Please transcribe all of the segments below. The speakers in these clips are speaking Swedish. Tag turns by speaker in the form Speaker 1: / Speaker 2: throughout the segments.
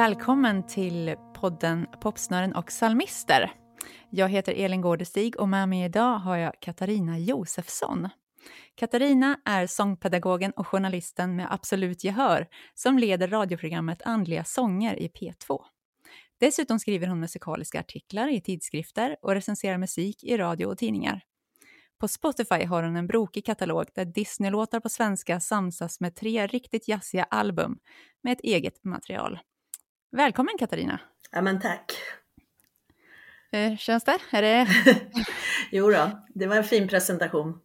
Speaker 1: Välkommen till podden Popsnören och psalmister. Jag heter Elin Gårdestig och med mig idag har jag Katarina Josefsson. Katarina är sångpedagogen och journalisten med absolut gehör som leder radioprogrammet Andliga sånger i P2. Dessutom skriver hon musikaliska artiklar i tidskrifter och recenserar musik i radio och tidningar. På Spotify har hon en brokig katalog där Disney-låtar på svenska samsas med tre riktigt jazziga album med ett eget material. Välkommen Katarina!
Speaker 2: Ja men tack!
Speaker 1: Hur känns det? Är det...
Speaker 2: jo då, det var en fin presentation.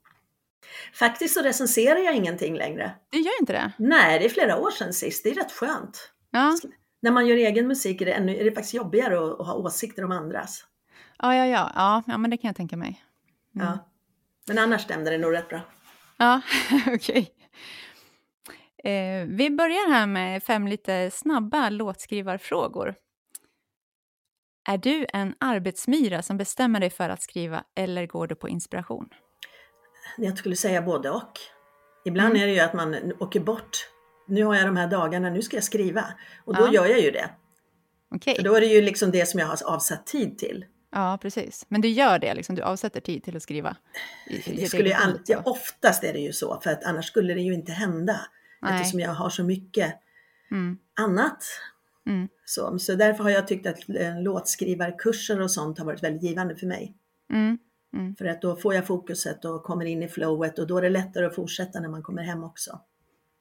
Speaker 2: Faktiskt så recenserar jag ingenting längre.
Speaker 1: Du gör inte det?
Speaker 2: Nej, det är flera år sedan sist. Det är rätt skönt.
Speaker 1: Ja.
Speaker 2: När man gör egen musik är det, ännu, är det faktiskt jobbigare att, att ha åsikter om andras.
Speaker 1: Ja, ja, ja, ja, ja men det kan jag tänka mig.
Speaker 2: Mm. Ja. Men annars stämde det nog rätt bra.
Speaker 1: Ja, okej. Okay. Eh, vi börjar här med fem lite snabba låtskrivarfrågor. Är du en arbetsmyra som bestämmer dig för att skriva eller går du på inspiration?
Speaker 2: Jag skulle säga både och. Ibland mm. är det ju att man åker bort. Nu har jag de här dagarna, nu ska jag skriva. Och då ja. gör jag ju det.
Speaker 1: Okay.
Speaker 2: För då är det ju liksom det som jag har avsatt tid till.
Speaker 1: Ja, precis. Men du gör det, liksom, du avsätter tid till att skriva?
Speaker 2: I, det skulle ju alltid, oftast är det ju så, för att annars skulle det ju inte hända. Nej. Eftersom jag har så mycket mm. annat. Mm. Så, så därför har jag tyckt att eh, låtskrivarkurser och sånt har varit väldigt givande för mig.
Speaker 1: Mm. Mm.
Speaker 2: För att då får jag fokuset och kommer in i flowet och då är det lättare att fortsätta när man kommer hem också.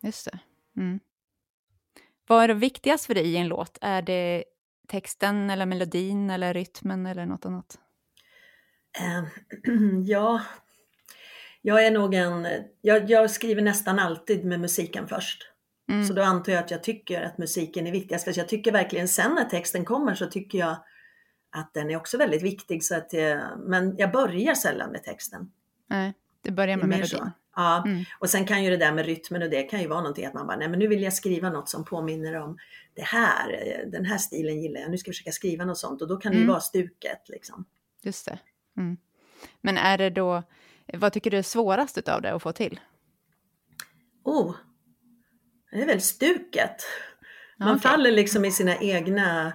Speaker 1: Just det. Mm. Vad är det viktigast för dig i en låt? Är det texten eller melodin eller rytmen eller något annat?
Speaker 2: Uh, ja, jag är nog en, jag, jag, skriver nästan alltid med musiken först. Mm. Så då antar jag att jag tycker att musiken är viktigast. För jag tycker verkligen sen när texten kommer så tycker jag att den är också väldigt viktig. Så att, men jag börjar sällan med texten.
Speaker 1: Nej, det börjar med melodin.
Speaker 2: Ja, mm. och sen kan ju det där med rytmen och det kan ju vara någonting att man bara, nej men nu vill jag skriva något som påminner om det här, den här stilen gillar jag, nu ska jag försöka skriva något sånt och då kan det ju mm. vara stuket liksom.
Speaker 1: Just det. Mm. Men är det då, vad tycker du är svårast utav det att få till?
Speaker 2: Oh, det är väl stuket. Man okay. faller liksom i sina egna,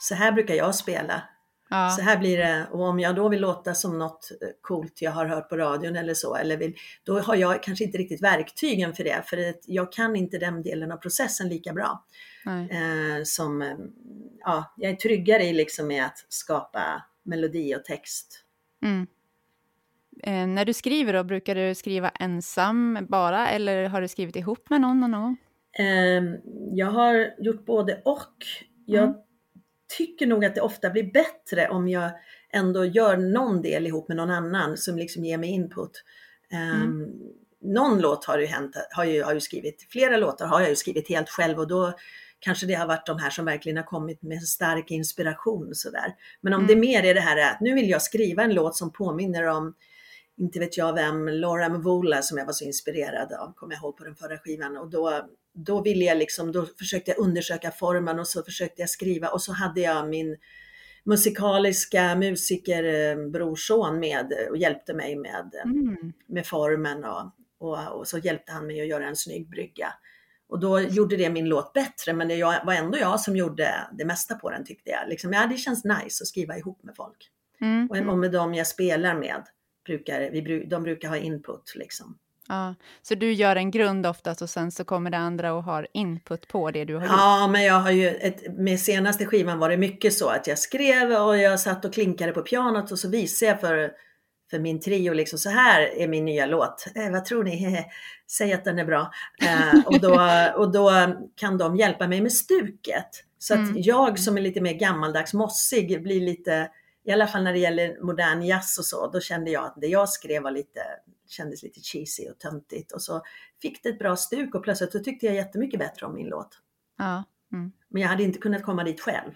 Speaker 2: så här brukar jag spela. Ja. Så här blir det, och om jag då vill låta som något eh, coolt jag har hört på radion eller så, eller vill, då har jag kanske inte riktigt verktygen för det, för jag kan inte den delen av processen lika bra. Eh, som, eh, ja, jag är tryggare i liksom med att skapa melodi och text.
Speaker 1: Mm. Eh, när du skriver då, brukar du skriva ensam bara eller har du skrivit ihop med någon någon gång?
Speaker 2: Eh, jag har gjort både och. Jag mm tycker nog att det ofta blir bättre om jag ändå gör någon del ihop med någon annan som liksom ger mig input. Mm. Um, någon låt har ju hänt, har ju, har ju skrivit, flera låtar har jag ju skrivit helt själv och då kanske det har varit de här som verkligen har kommit med stark inspiration sådär. Men om mm. det mer är det här att nu vill jag skriva en låt som påminner om inte vet jag vem, Laura Mvola som jag var så inspirerad av, kommer jag ihåg på den förra skivan. Och då, då ville jag liksom, då försökte jag undersöka formen och så försökte jag skriva och så hade jag min musikaliska musikerbrorson med och hjälpte mig med, mm. med formen och, och, och, så hjälpte han mig att göra en snygg brygga. Och då gjorde det min låt bättre, men det var ändå jag som gjorde det mesta på den tyckte jag. Liksom, ja, det känns nice att skriva ihop med folk. Mm. Och, och med dem jag spelar med brukar, vi, de brukar ha input liksom.
Speaker 1: Ja, så du gör en grund oftast och sen så kommer det andra och har input på det du har gjort?
Speaker 2: Ja, men jag har ju, ett, med senaste skivan var det mycket så att jag skrev och jag satt och klinkade på pianot och så visade jag för, för min trio liksom så här är min nya låt. Eh, vad tror ni? Säg att den är bra. Eh, och, då, och då kan de hjälpa mig med stuket. Så att mm. jag som är lite mer gammaldags mossig blir lite i alla fall när det gäller modern jazz och så, då kände jag att det jag skrev var lite, kändes lite cheesy och töntigt och så fick det ett bra stuk och plötsligt så tyckte jag jättemycket bättre om min låt.
Speaker 1: Ja.
Speaker 2: Mm. Men jag hade inte kunnat komma dit själv.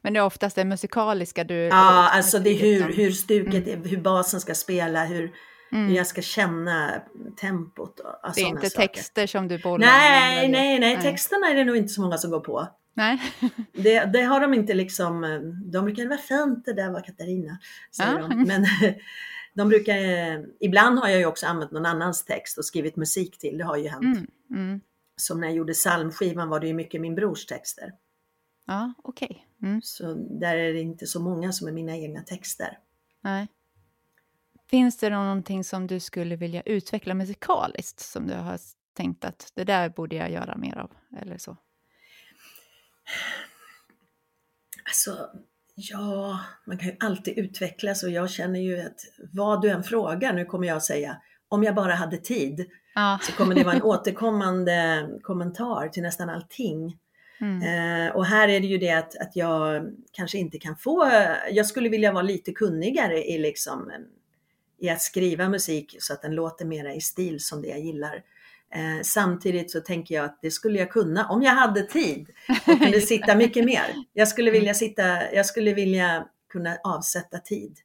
Speaker 1: Men det är oftast det musikaliska du...
Speaker 2: Ja, alltså det är hur, hur stuket mm. hur basen ska spela, hur, mm. hur jag ska känna tempot. Och
Speaker 1: det är inte
Speaker 2: saker.
Speaker 1: texter som du bollar
Speaker 2: Nej, nej, nej, texterna är det nog inte så många som går på.
Speaker 1: Nej.
Speaker 2: det, det, har de inte liksom, de brukar, det var fint det där var Katarina, säger ja. de. Men de brukar, ibland har jag ju också använt någon annans text och skrivit musik till, det har ju hänt.
Speaker 1: Mm, mm.
Speaker 2: Som när jag gjorde psalmskivan var det ju mycket min brors texter.
Speaker 1: Ja, okej. Mm.
Speaker 2: Så där är det inte så många som är mina egna texter.
Speaker 1: Nej. Finns det någonting som du skulle vilja utveckla musikaliskt som du har tänkt att det där borde jag göra mer av? Eller så?
Speaker 2: Alltså, ja, man kan ju alltid utvecklas och jag känner ju att vad du än frågar, nu kommer jag säga, om jag bara hade tid,
Speaker 1: Ja.
Speaker 2: så kommer det vara en återkommande kommentar till nästan allting.
Speaker 1: Mm.
Speaker 2: Eh, och här är det ju det att, att jag kanske inte kan få, jag skulle vilja vara lite kunnigare i liksom i att skriva musik så att den låter mera i stil som det jag gillar. Eh, samtidigt så tänker jag att det skulle jag kunna om jag hade tid och kunde sitta mycket mer. Jag skulle vilja sitta, jag skulle vilja kunna avsätta tid.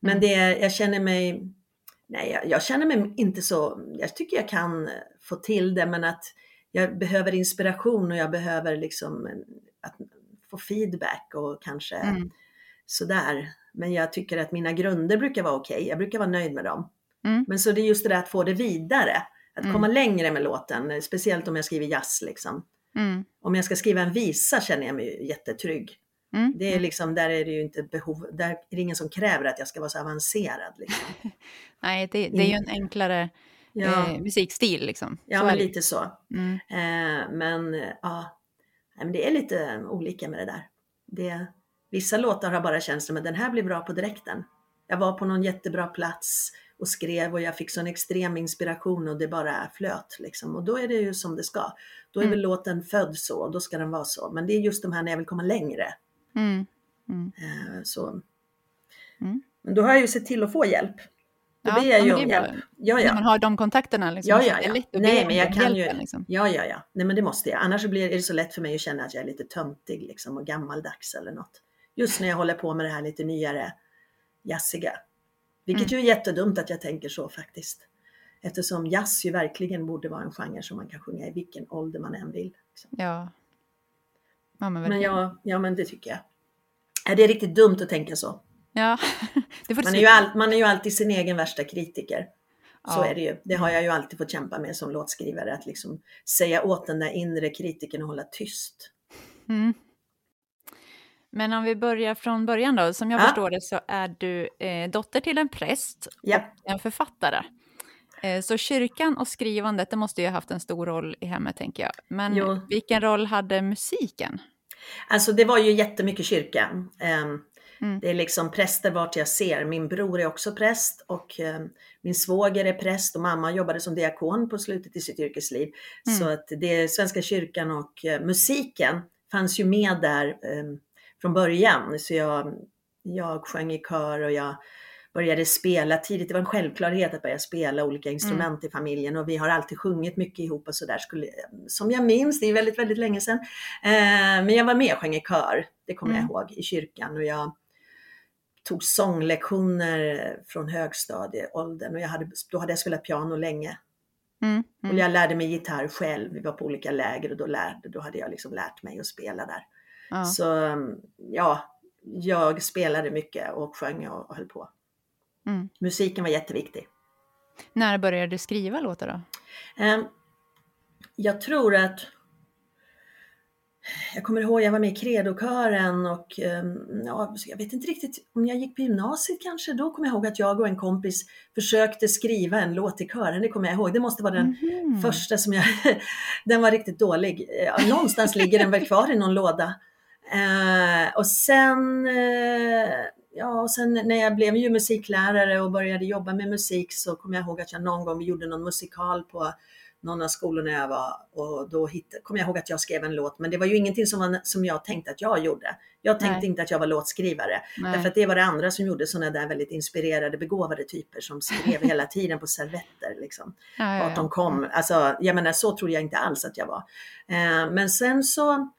Speaker 2: Men
Speaker 1: Mm.
Speaker 2: det, jag känner mig, nej jag, jag känner mig inte så, jag tycker jag kan få till det men att jag behöver inspiration och jag behöver liksom en- att få feedback och kanske
Speaker 1: Mm.
Speaker 2: sådär. Men jag tycker att mina grunder brukar vara okej, jag brukar vara nöjd med dem.
Speaker 1: Mm.
Speaker 2: Men så det är just det där att få det vidare, att
Speaker 1: Mm.
Speaker 2: komma längre med låten, speciellt om jag skriver jazz liksom.
Speaker 1: Mm.
Speaker 2: Om jag ska skriva en visa känner jag mig jättetrygg.
Speaker 1: Mm.
Speaker 2: Det är liksom, där är det ju inte behov, där är det ingen som kräver att jag ska vara så avancerad. Liksom.
Speaker 1: Nej, det, det är ju en enklare
Speaker 2: Ja,
Speaker 1: eh, musikstil liksom.
Speaker 2: ja men lite så.
Speaker 1: Mm.
Speaker 2: Eh, men ja, men det är lite olika med det där. Det, vissa låtar har bara känts som att den här blir bra på direkten. Jag var på någon jättebra plats och skrev och jag fick sån extrem inspiration och det bara flöt liksom. Och då är det ju som det ska. Då är
Speaker 1: Mm.
Speaker 2: väl låten född så och då ska den vara så. Men det är just de här när jag vill komma längre.
Speaker 1: Mm. Mm.
Speaker 2: Eh, så.
Speaker 1: Mm.
Speaker 2: Men då har jag ju sett till att få hjälp. Då
Speaker 1: Ja,
Speaker 2: ber jag
Speaker 1: ja,
Speaker 2: ju om hjälp. Ja, ja.
Speaker 1: man har de kontakterna liksom.
Speaker 2: Ja, ja, ja.
Speaker 1: lätt
Speaker 2: Nej, men jag kan ju-
Speaker 1: hjälpen, Liksom.
Speaker 2: Ja, ja, ja. Nej, men det måste jag. Annars blir det så lätt för mig att känna att jag är lite töntig liksom, och gammaldags eller något. Just när jag håller på med det här lite nyare jazziga. Vilket
Speaker 1: Mm.
Speaker 2: ju är jättedumt att jag tänker så faktiskt. Eftersom jazz ju verkligen borde vara en genre som man kan sjunga i vilken ålder man än vill. Liksom.
Speaker 1: Ja. Ja, men
Speaker 2: Men ja, ja, men det tycker jag. Ja, det är riktigt dumt att tänka så.
Speaker 1: Ja,
Speaker 2: Man är, ju all, man är ju alltid sin egen värsta kritiker. Så är det ju. Det har jag ju alltid fått kämpa med som låtskrivare, att liksom säga åt den där inre kritiken att hålla tyst.
Speaker 1: Mm. Men om vi börjar från början då. Som jag
Speaker 2: Ja.
Speaker 1: förstår det så är du eh, dotter till en präst
Speaker 2: Ja.
Speaker 1: och en författare. Eh, så kyrkan och skrivandet, det måste ju ha haft en stor roll i hemmet tänker jag. Men
Speaker 2: Jo.
Speaker 1: vilken roll hade musiken?
Speaker 2: Alltså det var ju jättemycket kyrkan. Ehm,
Speaker 1: Mm.
Speaker 2: Det är liksom präster vart jag ser. Min bror är också präst och ehm, min svåger är präst och mamma jobbade som diakon på slutet i sitt yrkesliv.
Speaker 1: Mm.
Speaker 2: Så att det är Svenska kyrkan och eh, musiken fanns ju med där ehm, från början. Så jag, jag sjöng i kör och jag började spela tidigt. Det var en självklarhet att börja spela olika instrument i familjen och vi har alltid sjungit mycket ihop och sådär. Som jag minns, det är väldigt, väldigt länge sedan. Eh, men jag var med och sjöng i kör, det kommer
Speaker 1: Mm.
Speaker 2: jag ihåg, i kyrkan. Och jag tog sånglektioner från högstadieåldern och jag hade, då hade jag spelat piano länge.
Speaker 1: Mm.
Speaker 2: Och
Speaker 1: Mm.
Speaker 2: jag lärde mig gitarr själv, vi var på olika läger och då, lärde, då hade jag liksom lärt mig att spela där.
Speaker 1: Ja.
Speaker 2: Så ja, jag spelade mycket och sjöng och, och höll på.
Speaker 1: Mm.
Speaker 2: Musiken var jätteviktig.
Speaker 1: När började du skriva låtar då?
Speaker 2: Ehm, Jag tror att jag kommer ihåg, jag var med i Credokören och ehm, ja, jag vet inte riktigt om jag gick på gymnasiet kanske. Då kommer jag ihåg att jag och en kompis försökte skriva en låt i kören. Det kommer jag ihåg. Det måste vara den
Speaker 1: Mhm.
Speaker 2: första som jag... den var riktigt dålig. Någonstans ligger den väl kvar i någon låda. Eh, och sen, eh, ja, och sen när jag blev ju musiklärare och började jobba med musik så kommer jag ihåg att jag någon gång vi gjorde någon musikal på någon av skolorna jag var och då hittade, kom jag ihåg att jag skrev en låt men det var ju ingenting som, var, som jag tänkte att jag gjorde. Jag tänkte
Speaker 1: Nej.
Speaker 2: inte att jag var låtskrivare.
Speaker 1: Nej.
Speaker 2: Därför att det var det andra som gjorde sådana där väldigt inspirerade, begåvade typer som skrev hela tiden på servetter. Liksom
Speaker 1: ja, ja,
Speaker 2: vart de
Speaker 1: ja.
Speaker 2: kom. Alltså, jag menar så tror jag inte alls att jag var. Eh, men sen så,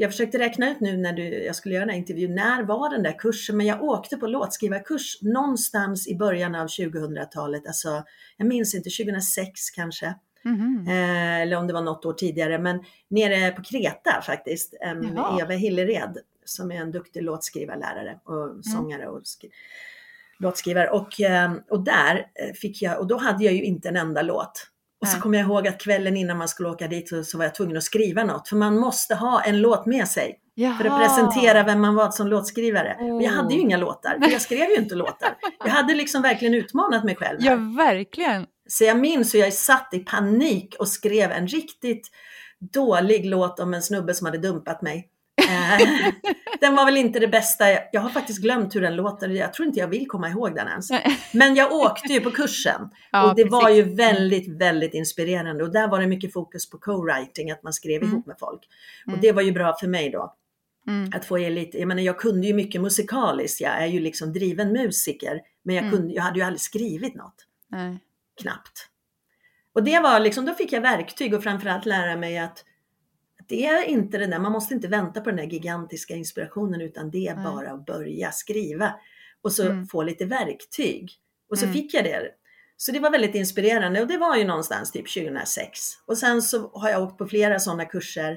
Speaker 2: jag försökte räkna ut nu när du, jag skulle göra den här intervjun, när var den där kursen? Men jag åkte på låtskrivarkurs någonstans i början av 2000-talet, alltså jag minns inte, 2006 kanske.
Speaker 1: Mhm.
Speaker 2: Eh, eller om det var något år tidigare, men nere på Kreta faktiskt, eh, med. Eva Hillered som är en duktig låtskrivarlärare och sångare och skri- låtskrivare. Och, eh, och där eh, fick jag, och då hade jag ju inte en enda låt. Och så kommer jag ihåg att kvällen innan man skulle åka dit så, så var jag tvungen att skriva något, för man måste ha en låt med sig.
Speaker 1: Jaha.
Speaker 2: för att presentera vem man var som låtskrivare.
Speaker 1: Oh.
Speaker 2: Och jag hade ju inga låtar, för jag skrev ju inte låtar. Jag hade liksom verkligen utmanat mig själv. här.
Speaker 1: Ja, verkligen.
Speaker 2: Så jag minns hur jag satt i panik och skrev en riktigt dålig låt om en snubbe som hade dumpat mig. Den var väl inte det bästa. Jag har faktiskt glömt hur den låter. Jag tror inte jag vill komma ihåg den ens. Men jag åkte ju på kursen
Speaker 1: Ja,
Speaker 2: och det var
Speaker 1: precis.
Speaker 2: ju väldigt, väldigt inspirerande. Och där var det mycket fokus på co-writing, att man skrev
Speaker 1: Mm.
Speaker 2: ihop med folk. Och
Speaker 1: Mm.
Speaker 2: det var ju bra för mig då.
Speaker 1: Mm.
Speaker 2: Att få ge lite, jag menar jag kunde ju mycket musikaliskt. Jag är ju liksom driven musiker. Men jag,
Speaker 1: Mm.
Speaker 2: kunde, jag hade ju aldrig skrivit något
Speaker 1: Nej.
Speaker 2: knappt. Och det var liksom, då fick jag verktyg och framförallt lära mig att det är inte det där, man måste inte vänta på den där gigantiska inspirationen utan det är
Speaker 1: Nej.
Speaker 2: bara att börja skriva och så
Speaker 1: Mm. få
Speaker 2: lite verktyg. Och så
Speaker 1: Mm.
Speaker 2: fick jag det. Så det var väldigt inspirerande och det var ju någonstans typ 2006. Och sen så har jag åkt på flera sådana kurser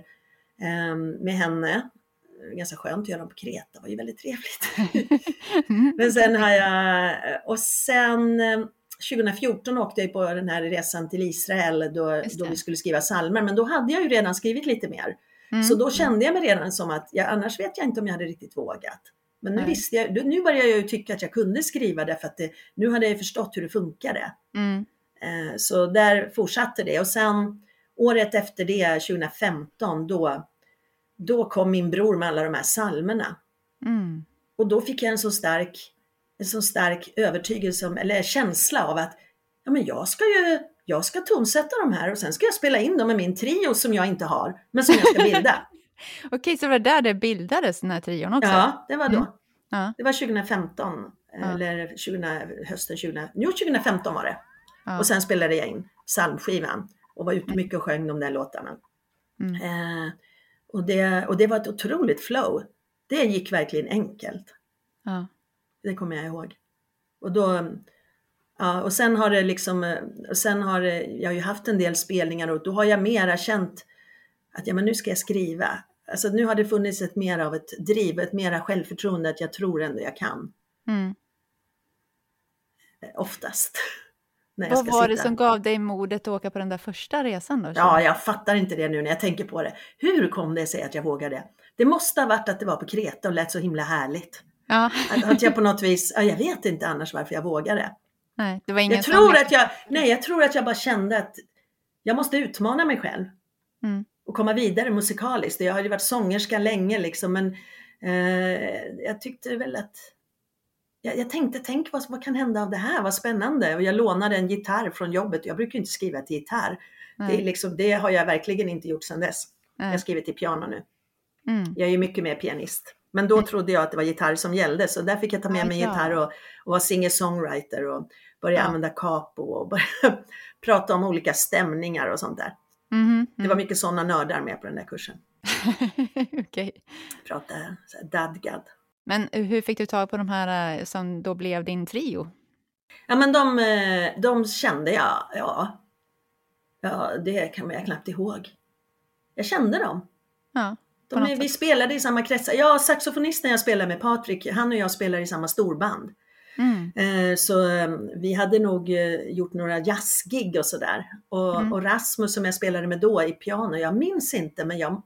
Speaker 2: eh, med henne. Ganska skönt att göra dem på Kreta, det var ju väldigt trevligt.
Speaker 1: Mm.
Speaker 2: Men sen har jag, och sen eh, 2014 åkte jag på den här resan till Israel då, då vi skulle skriva psalmer, men då hade jag ju redan skrivit lite mer.
Speaker 1: Mm.
Speaker 2: Så då kände jag mig redan som att, jag, annars vet jag inte om jag hade riktigt vågat. Men nu
Speaker 1: Nej.
Speaker 2: visste jag, nu började jag ju tycka att jag kunde skriva därför att det, nu hade jag ju förstått hur det funkade.
Speaker 1: Mm.
Speaker 2: Eh, Så där fortsatte det och sen året efter det, 2015, då, då kom min bror med alla de här psalmerna.
Speaker 1: Mm.
Speaker 2: Och då fick jag en så stark, en så stark övertygelse, om, eller känsla av att ja, men jag ska ju jag ska tonsätta de här och sen ska jag spela in dem med min trio som jag inte har, men som jag ska bilda.
Speaker 1: Okej, så det var där det bildades, den här trion också?
Speaker 2: ja, det var då.
Speaker 1: Mm. Ja.
Speaker 2: Det var 2015,
Speaker 1: Ja.
Speaker 2: eller 20, hösten 20, jo 2015 var det.
Speaker 1: Ja.
Speaker 2: Och sen spelade jag in psalmskivan och var ute mycket och sjöng de där låtarna.
Speaker 1: Mm.
Speaker 2: Eh, och, det, och det var ett otroligt flow. Det gick verkligen enkelt. Det kommer jag ihåg. Och då, ja, och sen har det liksom, eh, och sen har det, jag har ju haft en del spelningar och då har jag mera känt att ja, men nu ska jag skriva. Alltså nu har det funnits ett mer av ett driv, ett mera självförtroende att jag tror ändå jag kan.
Speaker 1: Mm.
Speaker 2: eh, Oftast.
Speaker 1: Vad var det
Speaker 2: sitta.
Speaker 1: som gav dig modet att åka på den där första resan då?
Speaker 2: Ja, jag fattar inte det nu när jag tänker på det. Hur kom det sig att jag vågade? Det måste ha varit att det var på Kreta och lät så himla härligt.
Speaker 1: Ja.
Speaker 2: Att, att jag på något vis, ja, jag vet inte annars varför jag vågade.
Speaker 1: Nej, det var ingen
Speaker 2: Jag tror att jag, nej jag tror att jag bara kände att jag måste utmana mig själv.
Speaker 1: Mm.
Speaker 2: Och komma vidare musikaliskt. Jag hade ju varit sångerska länge liksom men eh, jag tyckte väl att jag, jag tänkte, tänk vad, vad kan hända av det här, vad spännande. Och jag lånade en gitarr från jobbet. Jag brukar inte skriva till gitarr. Det, är
Speaker 1: Nej.
Speaker 2: liksom, det har jag verkligen inte gjort sedan dess.
Speaker 1: Nej.
Speaker 2: Jag skriver till piano nu.
Speaker 1: Mm.
Speaker 2: Jag är ju mycket mer pianist. Men då trodde jag att det var gitarr som gällde så där fick jag ta med
Speaker 1: Ja,
Speaker 2: mig
Speaker 1: ja.
Speaker 2: gitarr och, och vara singer-songwriter och börja
Speaker 1: Ja.
Speaker 2: använda capo och börja prata om olika stämningar och sånt där.
Speaker 1: Mhm,
Speaker 2: Det var mycket sådana nördar med på den där kursen.
Speaker 1: mm. Okej.
Speaker 2: Prata dadgad.
Speaker 1: Men hur fick du tag på de här eh, som då blev din trio?
Speaker 2: Ja men de, eh, de kände jag, ja. Ja, det kan jag knappt ihåg. Jag kände dem.
Speaker 1: Ja.
Speaker 2: Är, vi
Speaker 1: sätt.
Speaker 2: spelade i samma kretsar. Ja, saxofonisten jag spelar med, Patrik, han och jag spelar i samma storband.
Speaker 1: Mm.
Speaker 2: Eh, Så eh, vi hade nog eh, gjort några jazzgig och sådär. Och,
Speaker 1: Mm.
Speaker 2: och Rasmus som jag spelade med då i piano, jag minns inte men jag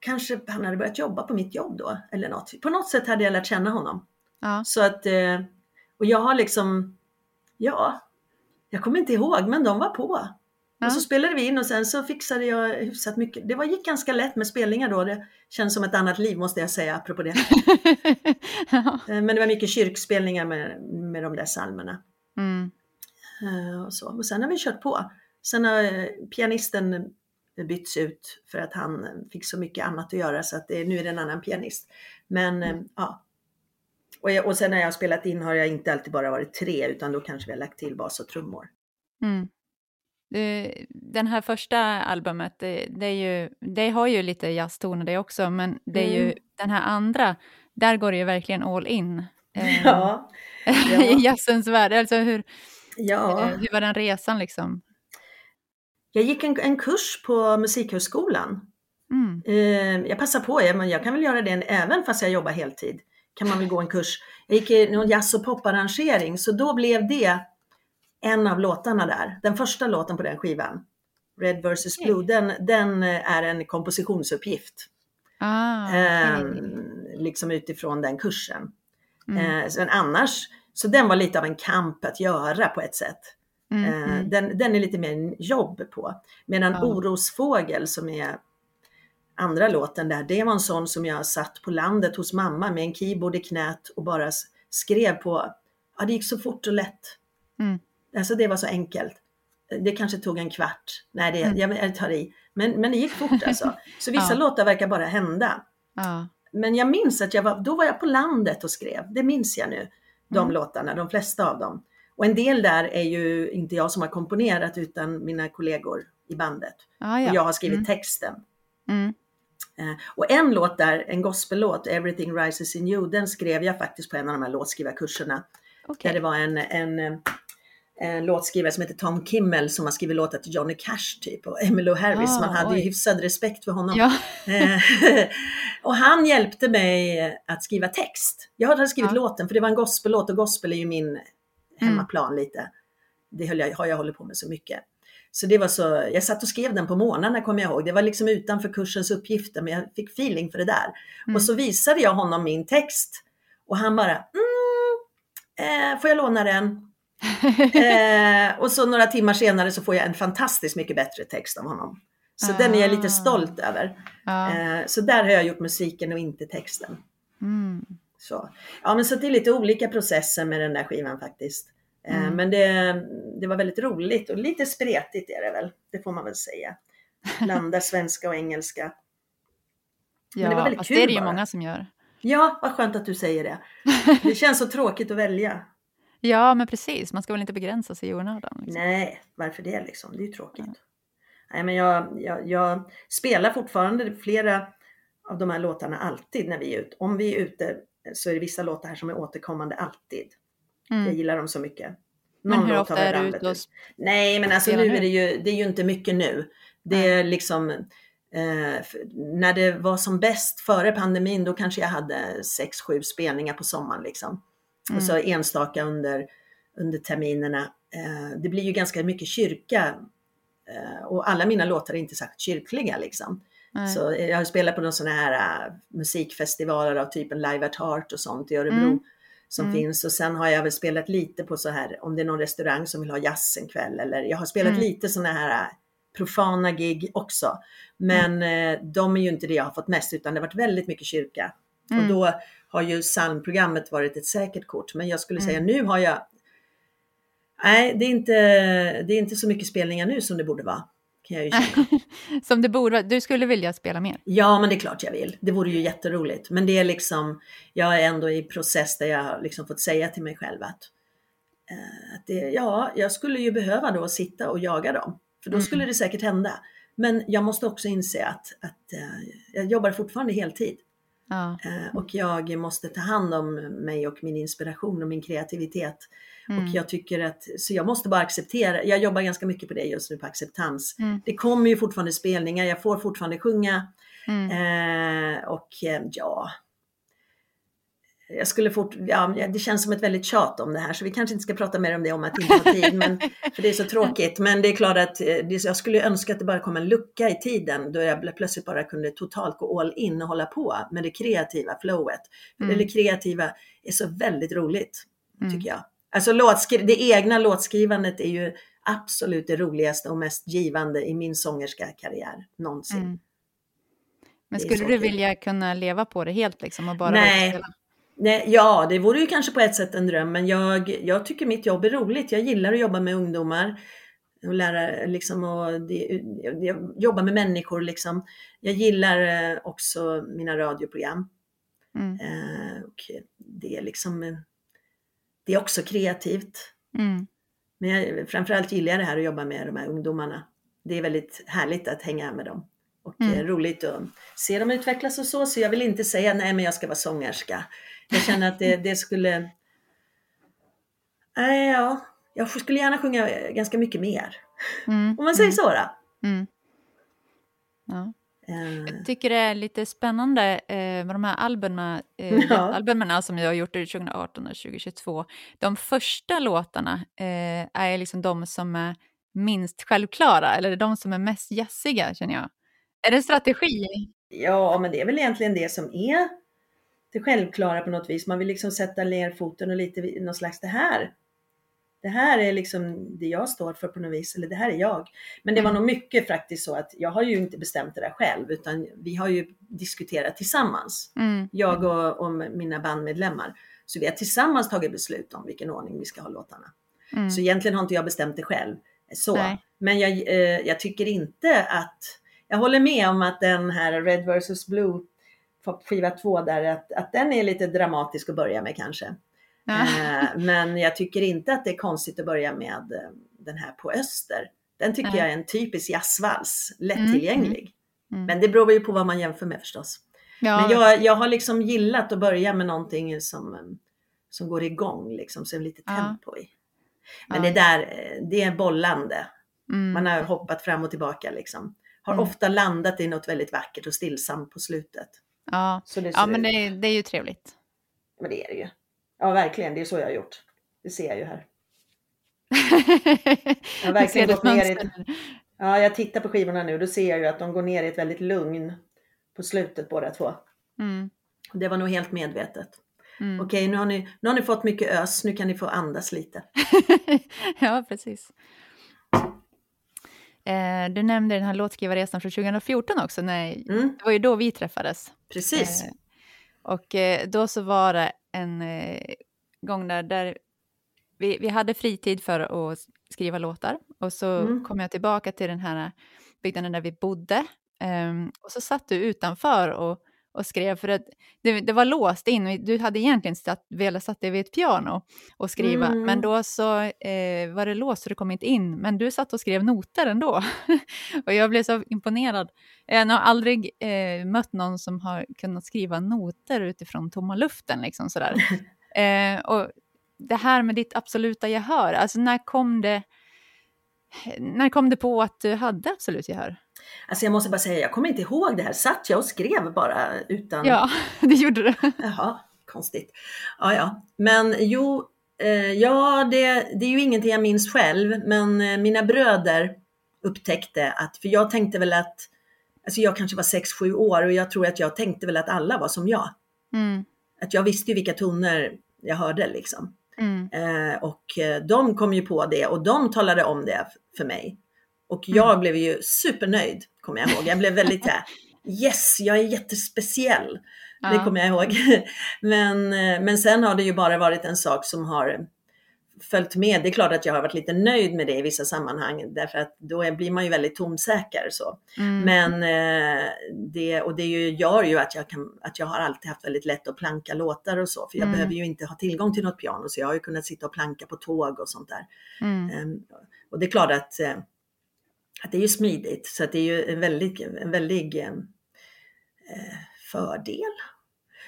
Speaker 2: kanske han hade börjat jobba på mitt jobb då eller något. På något sätt hade jag lärt känna honom.
Speaker 1: Ja.
Speaker 2: Så att, eh, och jag har liksom, ja, jag kommer inte ihåg men de var på.
Speaker 1: Ja.
Speaker 2: Och så spelade vi in och sen så fixade jag hyfsat mycket. Det var, gick ganska lätt med spelningar då. Det känns som ett annat liv måste jag säga apropå det.
Speaker 1: ja.
Speaker 2: Eh, Men det var mycket kyrkspelningar med, med de där psalmerna.
Speaker 1: Mm.
Speaker 2: Eh, Och, så. och sen har vi kört på. Sen har eh, pianisten bytts ut för att han fick så mycket annat att göra så att det, nu är det en annan pianist. Men eh, ja. Och, jag, och sen när jag har spelat in har jag inte alltid bara varit tre utan då kanske vi har lagt till bas och trummor.
Speaker 1: Mm. Den här första albumet, det, det, ju, det har ju lite jazztoner det också, men det är ju
Speaker 2: Mm.
Speaker 1: den här andra, där går det ju verkligen all in. eh,
Speaker 2: Ja,
Speaker 1: I
Speaker 2: ja.
Speaker 1: jazzens värld. Alltså hur,
Speaker 2: ja.
Speaker 1: eh, hur var den resan liksom?
Speaker 2: Jag gick en, en kurs på Musikhögskolan.
Speaker 1: Mm.
Speaker 2: Eh, jag passar på, men jag kan väl göra det även fast jag jobbar heltid. Kan man väl gå en kurs. Jag gick i någon jazz och poparrangering så då blev det en av låtarna där. Den första låten på den skivan. Red vs. Blue, den, den är en kompositionsuppgift.
Speaker 1: Ah, okay.
Speaker 2: eh, liksom utifrån den kursen.
Speaker 1: mm.
Speaker 2: Eh, sen annars, så den var lite av en kamp att göra på ett sätt.
Speaker 1: Mm,
Speaker 2: Eh,
Speaker 1: mm.
Speaker 2: den, den är lite mer jobb på. Medan
Speaker 1: Ja.
Speaker 2: Orosfågel som är andra låten där, det var en sån som jag satt på landet hos mamma med en keyboard i knät och bara skrev på. Ja, det gick så fort och lätt.
Speaker 1: Mm.
Speaker 2: Alltså det var så enkelt. Det kanske tog en kvart. Nej, det,
Speaker 1: Mm.
Speaker 2: jag, jag tar i. Men, men det gick fort alltså. Så vissa
Speaker 1: Ja.
Speaker 2: låtar verkar bara hända.
Speaker 1: Ja.
Speaker 2: Men jag minns att jag var, då var jag på landet och skrev. Det minns jag nu. De
Speaker 1: Mm.
Speaker 2: låtarna, de flesta av dem. Och en del där är ju inte jag som har komponerat utan mina kollegor i bandet.
Speaker 1: Ah, ja.
Speaker 2: Och jag har skrivit
Speaker 1: Mm.
Speaker 2: texten.
Speaker 1: Mm.
Speaker 2: Eh, Och en låt där, en gospellåt, Everything Rises In You, den skrev jag faktiskt på en av de här låtskrivarkurserna.
Speaker 1: Okej.
Speaker 2: Där det var en, en, eh, en låtskrivare som heter Tom Kimmel som har skrivit låtar till Johnny Cash typ och Emmylou Harris.
Speaker 1: Ah,
Speaker 2: Man hade ju
Speaker 1: oj.
Speaker 2: hyfsad respekt för honom.
Speaker 1: Ja.
Speaker 2: Eh, och han hjälpte mig att skriva text. Jag hade skrivit
Speaker 1: Ja.
Speaker 2: låten för det var en gospellåt och gospel är ju min hemmaplan lite. Det höll jag, har jag hållit på med så mycket. Så det var så, jag satt och skrev den på morgnarna kommer jag ihåg. Det var liksom utanför kursens uppgifter men jag fick feeling för det där.
Speaker 1: Mm.
Speaker 2: Och så visade jag honom min text och han bara mm, eh, får jag låna den? Eh, och så några timmar senare så får jag en fantastiskt mycket bättre text av honom. Så den är jag
Speaker 1: Ah.
Speaker 2: lite stolt över.
Speaker 1: ja.
Speaker 2: Eh, så där har jag gjort musiken och inte texten.
Speaker 1: Mm.
Speaker 2: Så, ja, men så det är lite olika processer med den där skivan faktiskt. Eh,
Speaker 1: Mm.
Speaker 2: Men det, det var väldigt roligt och lite spretigt är det väl. Det får man väl säga. Blanda svenska och engelska.
Speaker 1: ja.
Speaker 2: det var väldigt
Speaker 1: fast
Speaker 2: kul
Speaker 1: det är det ju
Speaker 2: bara.
Speaker 1: många som gör.
Speaker 2: Ja, vad skönt att du säger det. Det känns så tråkigt att välja.
Speaker 1: Ja, men precis. Man ska väl inte begränsa sig i onödan. Liksom.
Speaker 2: Nej, varför det liksom? Det är ju tråkigt. Nej, men jag, jag, jag spelar fortfarande flera av de här låtarna alltid när vi är ute. Om vi är ute så är det vissa låtar här som är återkommande alltid. Jag
Speaker 1: Mm.
Speaker 2: gillar dem så mycket.
Speaker 1: Men hur ofta är du ute och.
Speaker 2: Nej, men alltså nu är det ju, det är ju inte mycket nu. Det är liksom, eh, när det var som bäst före pandemin, då kanske jag hade sex sju spelningar på sommaren liksom.
Speaker 1: Mm.
Speaker 2: Och så enstaka under, under terminerna. Eh, det blir ju ganska mycket kyrka eh, och alla mina låtar är inte särskilt kyrkliga liksom.
Speaker 1: Nej.
Speaker 2: Så jag har spelat på några sådana här äh, musikfestivaler av typen Live at Heart och sånt i Örebro
Speaker 1: Mm.
Speaker 2: som
Speaker 1: Mm.
Speaker 2: finns. Och sen har jag väl spelat lite på så här, om det är någon restaurang som vill ha jazz en kväll eller jag har spelat
Speaker 1: Mm.
Speaker 2: lite sådana här äh, profana gig också. Men
Speaker 1: Mm.
Speaker 2: eh, de är ju inte det jag har fått mest utan det har varit väldigt mycket kyrka.
Speaker 1: Mm.
Speaker 2: Och då har ju psalmprogrammet varit ett säkert kort. Men jag skulle säga
Speaker 1: Mm.
Speaker 2: nu har jag Nej, det är, inte, det är inte så mycket spelningar nu som det borde vara. Kan jag ju känna.
Speaker 1: Som det borde vara. Du skulle vilja spela mer?
Speaker 2: Ja, men det är klart jag vill. Det vore ju jätteroligt. Men det är liksom, jag är ändå i process där jag har liksom fått säga till mig själv att, eh, att det, ja, jag skulle ju behöva då sitta och jaga dem. För då
Speaker 1: Mm.
Speaker 2: skulle det säkert hända. Men jag måste också inse att, att eh, jag jobbar fortfarande heltid.
Speaker 1: Ja.
Speaker 2: Eh, och jag måste ta hand om mig och min inspiration och min kreativitet.
Speaker 1: Mm.
Speaker 2: Och jag tycker att, så jag måste bara acceptera, jag jobbar ganska mycket på det just nu på acceptans.
Speaker 1: Mm.
Speaker 2: Det kommer ju fortfarande spelningar, jag får fortfarande sjunga.
Speaker 1: Mm.
Speaker 2: Eh, och eh, ja, jag skulle fort, ja, det känns som ett väldigt tjat om det här så vi kanske inte ska prata mer om det om att inte ha tid, men, för det är så tråkigt. Men det är klart att eh, det, jag skulle önska att det bara kom en lucka i tiden då jag plötsligt bara kunde totalt gå all in och hålla på med det kreativa flowet. För
Speaker 1: Mm.
Speaker 2: det kreativa är så väldigt roligt,
Speaker 1: Mm.
Speaker 2: tycker jag. Alltså låtskri- det egna låtskrivandet är ju absolut det roligaste och mest givande i min sångerska karriär någonsin.
Speaker 1: Mm. Men skulle du vilja kunna leva på det helt liksom och bara
Speaker 2: Nej. Nej, ja, det vore ju kanske på ett sätt en dröm, men jag, jag tycker mitt jobb är roligt. Jag gillar att jobba med ungdomar och lära liksom och det, jag jobbar med människor liksom. Jag gillar eh, också mina radioprogram
Speaker 1: Mm.
Speaker 2: eh, och det är liksom eh, det är också kreativt.
Speaker 1: Mm.
Speaker 2: Men jag, framförallt gillar jag det här att jobba med de här ungdomarna. Det är väldigt härligt att hänga med dem. Och
Speaker 1: Mm.
Speaker 2: eh, roligt att se dem utvecklas och så. Så jag vill inte säga nej men jag ska vara sångerska. Jag känner att det, det skulle... Nej, ja. Jag skulle gärna sjunga ganska mycket mer.
Speaker 1: Mm.
Speaker 2: Om man säger
Speaker 1: mm.
Speaker 2: så då.
Speaker 1: Mm. Ja.
Speaker 2: Eh,
Speaker 1: Jag tycker det är lite spännande eh, med de här albumen, eh,
Speaker 2: Ja.
Speaker 1: albumen som jag har gjort 2018 och 2022. De första låtarna är liksom de som är minst självklara, eller de som är mest jazziga känner jag. Är det en strategi?
Speaker 2: Ja, men det är väl egentligen det som är det självklara på något vis. Man vill liksom sätta ner foten och lite någon slags det här. Det här är liksom det jag står för på något vis, eller det här är jag. Men det var nog mycket faktiskt så att jag har ju inte bestämt det där själv, utan vi har ju diskuterat tillsammans.
Speaker 1: Mm.
Speaker 2: Jag och, och mina bandmedlemmar. Så vi har tillsammans tagit beslut om vilken ordning vi ska ha låtarna.
Speaker 1: Mm.
Speaker 2: Så egentligen har inte jag bestämt det själv. Så.
Speaker 1: Nej.
Speaker 2: Men jag, eh, jag tycker inte att, jag håller med om att den här Red vs Blue skiva 2 där, att, att den är lite dramatisk att börja med kanske.
Speaker 1: Ja.
Speaker 2: Eh, men jag tycker inte att det är konstigt att börja med eh, den här på Öster. Den tycker
Speaker 1: Nej.
Speaker 2: jag är en typisk jazzvals, lättillgänglig.
Speaker 1: Mm.
Speaker 2: Men det beror ju på vad man jämför med förstås.
Speaker 1: ja,
Speaker 2: Men jag, jag har liksom gillat att börja med någonting som, eh, som går igång, liksom, så lite
Speaker 1: Ja.
Speaker 2: tempo i. Men
Speaker 1: Ja.
Speaker 2: det där, det är bollande.
Speaker 1: mm.
Speaker 2: Man har hoppat fram och tillbaka liksom. Har
Speaker 1: Mm.
Speaker 2: ofta landat i något väldigt vackert och stillsamt på slutet.
Speaker 1: Ja.
Speaker 2: Så det,
Speaker 1: ja, men det, är- det är ju trevligt.
Speaker 2: men det är det ju. Ja, verkligen. Det är så jag har gjort. Det ser jag ju här.
Speaker 1: Jag
Speaker 2: verkligen
Speaker 1: ser ett
Speaker 2: gått ner i-. Ja, jag tittar på skivorna nu. Då ser jag ju att de går ner i ett väldigt lugn på slutet båda två.
Speaker 1: Mm.
Speaker 2: Det var nog helt medvetet.
Speaker 1: Mm.
Speaker 2: Okej, nu, har ni, nu har ni fått mycket ös. Nu kan ni få andas lite.
Speaker 1: ja, precis. Eh, du nämnde den här låtskrivarresan från 2014 också. När,
Speaker 2: Mm,
Speaker 1: det var ju då vi träffades.
Speaker 2: Precis.
Speaker 1: Eh, och eh, då så var det en eh, gång där, där vi, vi hade fritid för att skriva låtar. Och så
Speaker 2: Mm.
Speaker 1: kom jag tillbaka till den här byggnaden där vi bodde. Ehm, och så satt du utanför och, och skrev, för att det, det var låst in. Du hade egentligen satt, velat satt dig vid ett piano och skriva,
Speaker 2: Mm.
Speaker 1: men då så eh, var det låst så du kom inte in. Men du satt och skrev noter ändå. och jag blev så imponerad. Jag har aldrig eh, mött någon som har kunnat skriva noter utifrån tomma luften. Liksom sådär. eh, och det här med ditt absoluta gehör, alltså när kom det, när kom det på att du hade absolut gehör?
Speaker 2: Alltså jag måste bara säga, jag kommer inte ihåg det här. Satt jag och skrev bara utan...
Speaker 1: Ja, det gjorde du.
Speaker 2: Jaha, konstigt. Ja, ja. Men jo, eh, ja, det, det är ju ingenting jag minns själv, men eh, mina bröder upptäckte att, för jag tänkte väl att, alltså jag kanske var 6-7 år och jag tror att jag tänkte väl att alla var som jag.
Speaker 1: Mm,
Speaker 2: Att jag visste ju vilka toner jag hörde liksom.
Speaker 1: mm,
Speaker 2: Eh, och eh, de kom ju på det och de talade om det för mig. Och
Speaker 1: Mm.
Speaker 2: jag blev ju supernöjd, kommer jag ihåg. Jag blev väldigt såhär, yes, jag är jättespeciell. Det kommer jag ihåg. Men, eh, men sen har det ju bara varit en sak som har följt med. Det är klart att jag har varit lite nöjd med det i vissa sammanhang därför att då blir man ju väldigt tonsäker så.
Speaker 1: mm,
Speaker 2: Men eh, det, och det gör ju att jag, kan, att jag har alltid haft väldigt lätt att planka låtar och så. För jag
Speaker 1: Mm.
Speaker 2: behöver ju inte ha tillgång till något piano så jag har ju kunnat sitta och planka på tåg och sånt där.
Speaker 1: mm,
Speaker 2: Ehm, och det är klart att, eh, att det är ju smidigt så att det är ju en väldig, en väldig eh, fördel.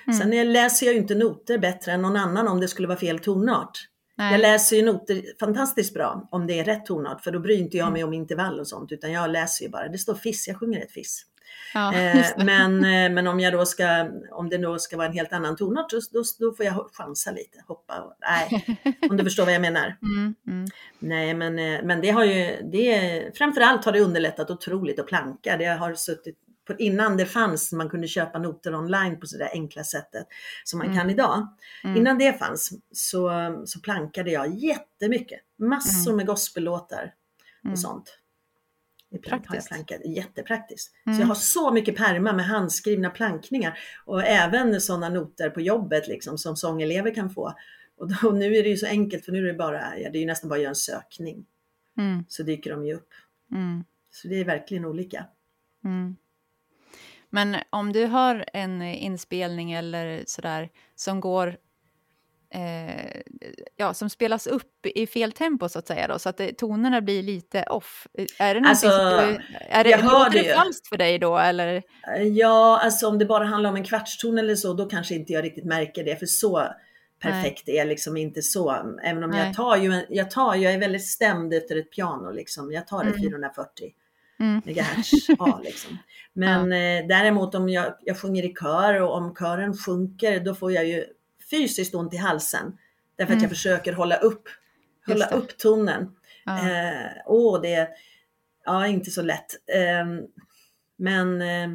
Speaker 1: mm.
Speaker 2: Sen läser jag ju inte noter bättre än någon annan om det skulle vara fel tonart.
Speaker 1: Nej.
Speaker 2: Jag läser ju noter fantastiskt bra om det är rätt tonart för då bryr inte jag
Speaker 1: Mm.
Speaker 2: mig om intervall och sånt utan jag läser ju bara. Det står fiss, jag sjunger ett fiss.
Speaker 1: Ja,
Speaker 2: Eh, men, eh, men om jag då ska, om det då ska vara en helt annan tonart då, då, då får jag chansa lite, hoppa. och- Nej, om du förstår vad jag menar.
Speaker 1: Mm, mm,
Speaker 2: Nej, men, eh, men det har ju, det, framförallt har det underlättat otroligt att planka. Det har suttit, på, innan det fanns, man kunde köpa noter online på sådär enkla sättet som man
Speaker 1: Mm.
Speaker 2: kan idag.
Speaker 1: mm.
Speaker 2: Innan det fanns så, så plankade jag jättemycket. Massor
Speaker 1: Mm.
Speaker 2: med gospellåtar och
Speaker 1: Mm.
Speaker 2: sånt. I plank- har jag plankat. Jättepraktiskt.
Speaker 1: Mm.
Speaker 2: Så jag har så mycket pärmar med handskrivna plankningar och även sådana noter på jobbet liksom, som sångelever kan få. Och, då, och nu är det ju så enkelt för nu är det bara, ja, det är ju nästan bara att göra en sökning
Speaker 1: Mm,
Speaker 2: så dyker de ju upp.
Speaker 1: mm,
Speaker 2: Så det är verkligen olika.
Speaker 1: mm. Men om du har en inspelning eller sådär som går eh, ja, som spelas upp i fel tempo så att säga då, så att det, tonerna blir lite off. Är det
Speaker 2: Alltså,
Speaker 1: du, är det,
Speaker 2: jag hör
Speaker 1: låter
Speaker 2: det
Speaker 1: falskt för dig då eller?
Speaker 2: Ja, alltså om det bara handlar om en kvartston eller så, då kanske inte jag riktigt märker det, för så perfekt är jag liksom inte så. Även om
Speaker 1: Nej.
Speaker 2: jag tar ju, jag tar, jag är väldigt stämd efter ett piano liksom. Jag tar det
Speaker 1: Mm.
Speaker 2: 440
Speaker 1: Mm.
Speaker 2: megahertz A liksom. Men eh, däremot om jag, jag sjunger i kör och om kören sjunker, då får jag ju fysiskt ont i halsen. Därför att
Speaker 1: Mm.
Speaker 2: jag försöker hålla upp, hålla upp tonen.
Speaker 1: Ja.
Speaker 2: Eh, åh, det är ja, inte så lätt. Eh, men eh,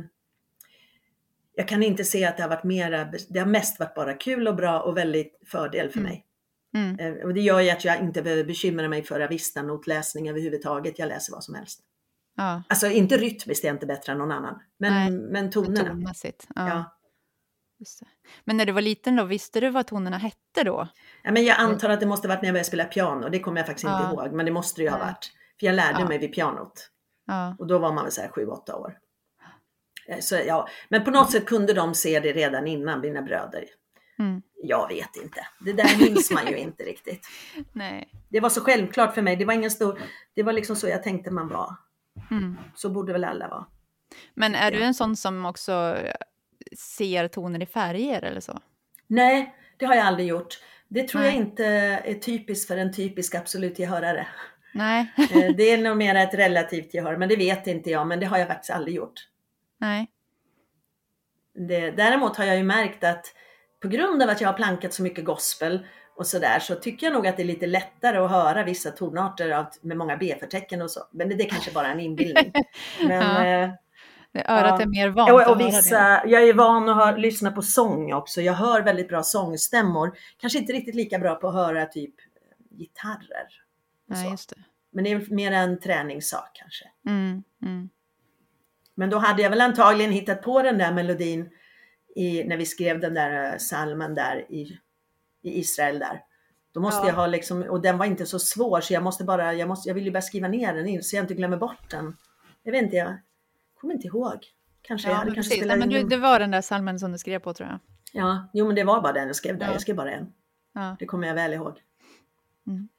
Speaker 2: jag kan inte se att det har varit mera, det har mest varit bara kul och bra och väldigt fördel för
Speaker 1: Mm.
Speaker 2: mig.
Speaker 1: Mm.
Speaker 2: Eh, Och det gör ju att jag inte behöver bekymra mig för avistanotläsning överhuvudtaget. Jag läser vad som helst.
Speaker 1: Ja,
Speaker 2: Alltså inte rytmiskt är jag inte bättre än någon annan. Men,
Speaker 1: Nej,
Speaker 2: men tonerna.
Speaker 1: tonmässigt. Ja,
Speaker 2: Ja.
Speaker 1: Men när du var liten då, visste du vad tonerna hette då?
Speaker 2: Ja, men jag antar att det måste varit när jag började spela piano. Det kommer jag faktiskt
Speaker 1: Ja.
Speaker 2: inte ihåg. Men det måste det ju ha varit. För jag lärde
Speaker 1: Ja.
Speaker 2: mig vid pianot.
Speaker 1: Ja,
Speaker 2: Och då var man väl så här 7-8 år. Eh, Så, ja. Men på något sätt kunde de se det redan innan, mina bröder.
Speaker 1: mm.
Speaker 2: Jag vet inte. Det där minns man ju inte riktigt.
Speaker 1: nej.
Speaker 2: Det var så självklart för mig. Det var ingen stor... Det var liksom så jag tänkte man var.
Speaker 1: Mm.
Speaker 2: Så borde väl alla vara.
Speaker 1: Men är du en sån som också ser toner i färger eller så?
Speaker 2: Nej, det har jag aldrig gjort. Det tror jag
Speaker 1: Nej.
Speaker 2: inte är typiskt för en typisk absolut gehörare.
Speaker 1: Nej.
Speaker 2: Eh, Det är nog mer ett relativt gehör, men det vet inte jag. Men det har jag faktiskt aldrig gjort.
Speaker 1: nej.
Speaker 2: Det, däremot har jag ju märkt att på grund av att jag har plankat så mycket gospel och sådär så tycker jag nog att det är lite lättare att höra vissa tonarter av, med många B-förtecken och så. Men det, det är kanske bara en inbildning. Men,
Speaker 1: Ja,
Speaker 2: eh,
Speaker 1: Örat
Speaker 2: Ja.
Speaker 1: är mer vant
Speaker 2: och, och vissa, jag är van att hör, lyssna på sång också. Jag hör väldigt bra sångstämmor. Kanske inte riktigt lika bra på att höra typ gitarrer.
Speaker 1: Nej,
Speaker 2: så.
Speaker 1: just det.
Speaker 2: Men det är mer en träningssak kanske.
Speaker 1: Mm, mm.
Speaker 2: Men då hade jag väl antagligen hittat på den där melodin i, när vi skrev den där salmen där i, i Israel där. Då måste
Speaker 1: Ja.
Speaker 2: jag ha liksom, och den var inte så svår så jag måste bara, jag, måste, jag vill ju bara skriva ner den in så jag inte glömmer bort den. Jag vet inte, jag kommer inte ihåg. Kanske
Speaker 1: Ja, men
Speaker 2: kanske
Speaker 1: precis. Nej, men du, det var den där salmen som du skrev på tror jag.
Speaker 2: Ja, jo men det var bara den jag skrev där.
Speaker 1: Ja.
Speaker 2: Jag skrev bara en.
Speaker 1: Ja.
Speaker 2: Det kommer jag väl ihåg.
Speaker 1: Mm.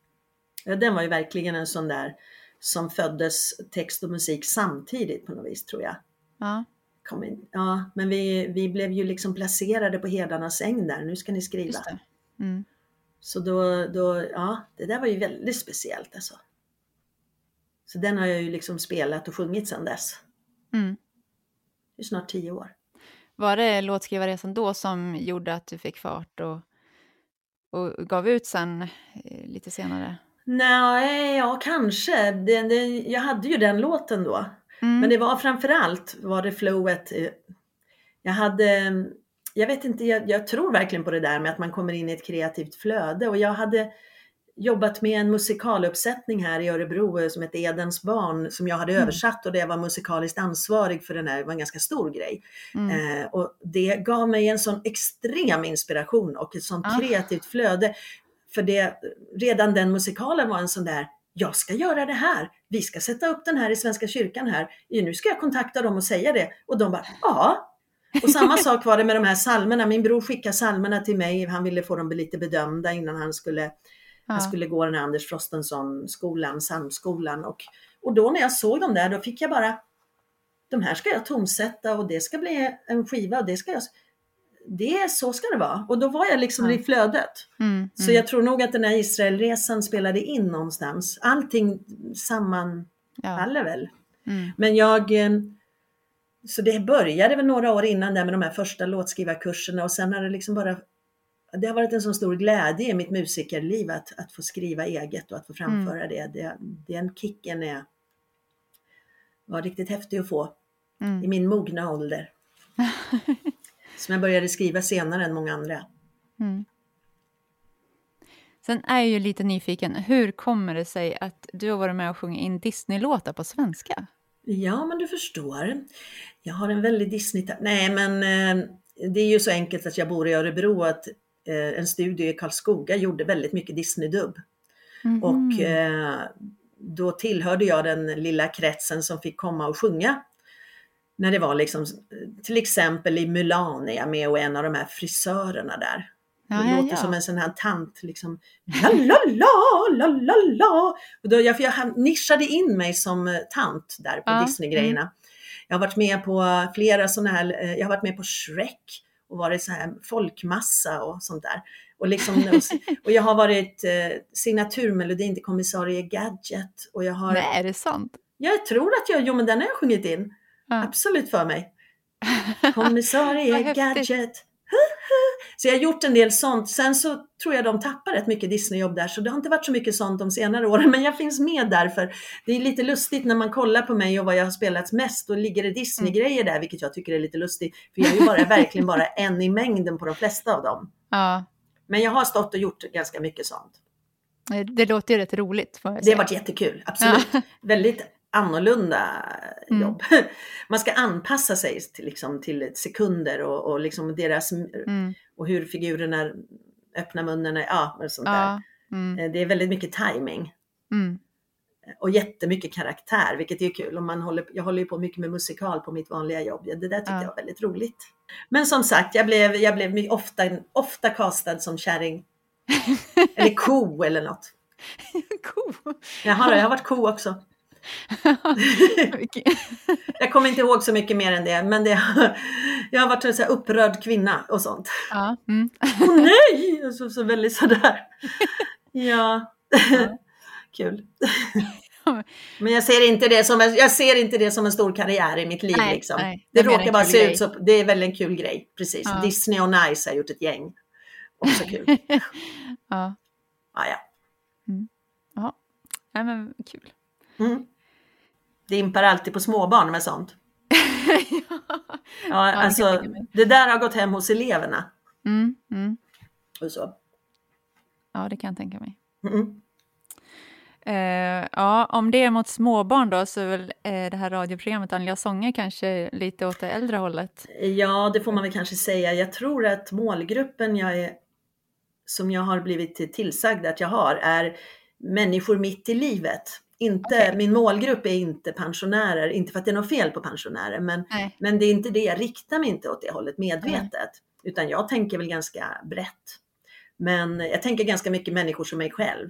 Speaker 2: Ja, den var ju verkligen en sån där som föddes text och musik samtidigt på något vis tror jag.
Speaker 1: Ja.
Speaker 2: Kom in. Ja, men vi, vi blev ju liksom placerade på Hedarnas äng där. Nu ska ni skriva.
Speaker 1: Det. Mm.
Speaker 2: Så då, då, ja, det där var ju väldigt speciellt alltså. Så den har jag ju liksom spelat och sjungit sedan dess.
Speaker 1: Mm.
Speaker 2: Det är snart tio år.
Speaker 1: Var det låtskrivarresan då som gjorde att du fick fart och, och gav ut sen eh, lite senare?
Speaker 2: Nej, ja kanske. Det, det, jag hade ju den låten då.
Speaker 1: Mm.
Speaker 2: Men det var framförallt var det flowet. eh, Jag hade, jag vet inte, jag, jag tror verkligen på det där med att man kommer in i ett kreativt flöde och jag hade jobbat med en musikaluppsättning här i Örebro eh, som hette Edens barn som jag hade
Speaker 1: Mm.
Speaker 2: översatt och det var musikaliskt ansvarig för den här, det var en ganska stor grej.
Speaker 1: Mm.
Speaker 2: Eh, och det gav mig en sån extrem inspiration och ett sånt
Speaker 1: Ah.
Speaker 2: kreativt flöde. För det, redan den musikalen var en sån där, jag ska göra det här, vi ska sätta upp den här i Svenska kyrkan här, nu ska jag kontakta dem och säga det. Och de bara, ja. Och samma sak var det med de här salmerna. Min bror skickade salmerna till mig, han ville få dem lite bedömda innan han skulle
Speaker 1: Ja.
Speaker 2: han skulle gå den här Anders Frostenson-skolan, psalmskolan. Och, och då när jag såg dem där, då fick jag bara, de här ska jag tonsätta och det ska bli en skiva och det ska jag, det så ska det vara. Och då var jag liksom
Speaker 1: Ja.
Speaker 2: i flödet.
Speaker 1: Mm.
Speaker 2: Så jag tror nog att den här Israelresan spelade in någonstans. Allting sammanfaller
Speaker 1: ja.
Speaker 2: väl.
Speaker 1: Mm.
Speaker 2: Men jag, eh, så det började väl några år innan där med de här första låtskrivarkurserna och sen har det liksom bara, det har varit en så stor glädje i mitt musikerliv att, att få skriva eget och att få framföra det. det. Den kicken är, var riktigt häftig att få i
Speaker 1: Mm.
Speaker 2: min mogna ålder. Som jag började skriva senare än många andra.
Speaker 1: Mm. Sen är jag ju lite nyfiken, hur kommer det sig att du har varit med och sjungit in Disney-låtar på svenska?
Speaker 2: Ja, men du förstår. Jag har en väldigt disney Nej, men eh, det är ju så enkelt att jag bor i Örebro att en studio i Karlskoga gjorde väldigt mycket Disney-dubb.
Speaker 1: Mhm.
Speaker 2: Och eh, då tillhörde jag den lilla kretsen som fick komma och sjunga. När det var liksom, till exempel i Mulan är jag med och en av de här frisörerna där.
Speaker 1: ja,
Speaker 2: det
Speaker 1: ja,
Speaker 2: låter
Speaker 1: ja.
Speaker 2: som en sån här tant liksom. La la la, la la la. Och då, jag, jag nischade in mig som eh, tant där på
Speaker 1: Ja, mm.
Speaker 2: Disney-grejerna. Jag har varit med på flera sådana här, eh, jag har varit med på Shrek och varit så här folkmassa och sånt där. Och, liksom, och jag har varit eh, signaturmelodin till kommissarie Gadget och jag har,
Speaker 1: Nej, är det sant?
Speaker 2: jag tror att jag, jo men den har jag sjungit in.
Speaker 1: Ja.
Speaker 2: Absolut för mig. Kommissarie. Gadget. Så jag har gjort en del sånt. Sen så tror jag de tappar rätt mycket Disneyjobb där, så det har inte varit så mycket sånt de senare åren. Men jag finns med där för det är lite lustigt när man kollar på mig och vad jag har spelat mest. Då ligger det Disney-grejer där, vilket jag tycker är lite lustigt. För jag är ju bara, verkligen bara en i mängden på de flesta av dem.
Speaker 1: Ja,
Speaker 2: Men jag har stått och gjort ganska mycket sånt.
Speaker 1: det låter ju rätt roligt. Får jag
Speaker 2: Det
Speaker 1: säga.
Speaker 2: har varit jättekul, absolut.
Speaker 1: Ja.
Speaker 2: Väldigt annorlunda
Speaker 1: Mm.
Speaker 2: jobb. Man ska anpassa sig till, liksom, till sekunder och, och liksom deras
Speaker 1: Mm.
Speaker 2: och hur figurerna öppnar munnen, ja, och sånt där.
Speaker 1: Ja. Mm.
Speaker 2: Eh, Det är väldigt mycket timing
Speaker 1: Mm.
Speaker 2: och jättemycket karaktär, vilket är kul. Och man håller, jag håller ju på mycket med musikal på mitt vanliga jobb. Det där tyckte
Speaker 1: Ja.
Speaker 2: jag var väldigt roligt. Men som sagt, jag blev, jag blev ofta, ofta castad som kärring. eller ko eller något.
Speaker 1: Cool.
Speaker 2: Jaha, jag har varit ko också. Jag kommer inte ihåg så mycket mer än det, men det, jag har varit en så upprörd kvinna och sånt.
Speaker 1: ja. Mm.
Speaker 2: Åh nej! Så, så väldigt sådär. Ja,
Speaker 1: Ja.
Speaker 2: kul. Men jag ser, inte det som en, jag ser inte det som en stor karriär i mitt liv.
Speaker 1: Nej,
Speaker 2: liksom.
Speaker 1: nej.
Speaker 2: det råkar bara se
Speaker 1: grej.
Speaker 2: ut så. Det är väl en kul grej. Precis.
Speaker 1: Ja.
Speaker 2: Disney och Nice har gjort ett gäng. Också kul.
Speaker 1: ja.
Speaker 2: ah, ja.
Speaker 1: ja. Nej, men kul.
Speaker 2: Mm. Det impar alltid på småbarn med sånt. Ja,
Speaker 1: kan
Speaker 2: alltså, det där har gått hem hos eleverna.
Speaker 1: mm. Mm.
Speaker 2: Och så.
Speaker 1: Ja, det kan jag tänka mig.
Speaker 2: Mm.
Speaker 1: Eh, ja, om det är mot småbarn då så är väl eh, det här radioprogrammet Andliga sånger kanske lite åt det äldre hållet.
Speaker 2: Ja, det får man väl kanske säga. Jag tror att målgruppen jag är, som jag har blivit tillsagd att jag har är människor mitt i livet. Inte,
Speaker 1: Okej.
Speaker 2: Min målgrupp är inte pensionärer, inte för att det är något fel på pensionärer, men,
Speaker 1: Nej.
Speaker 2: men det är inte det, jag riktar mig inte åt det hållet medvetet. Utan jag tänker väl ganska brett. Men jag tänker ganska mycket människor som mig själv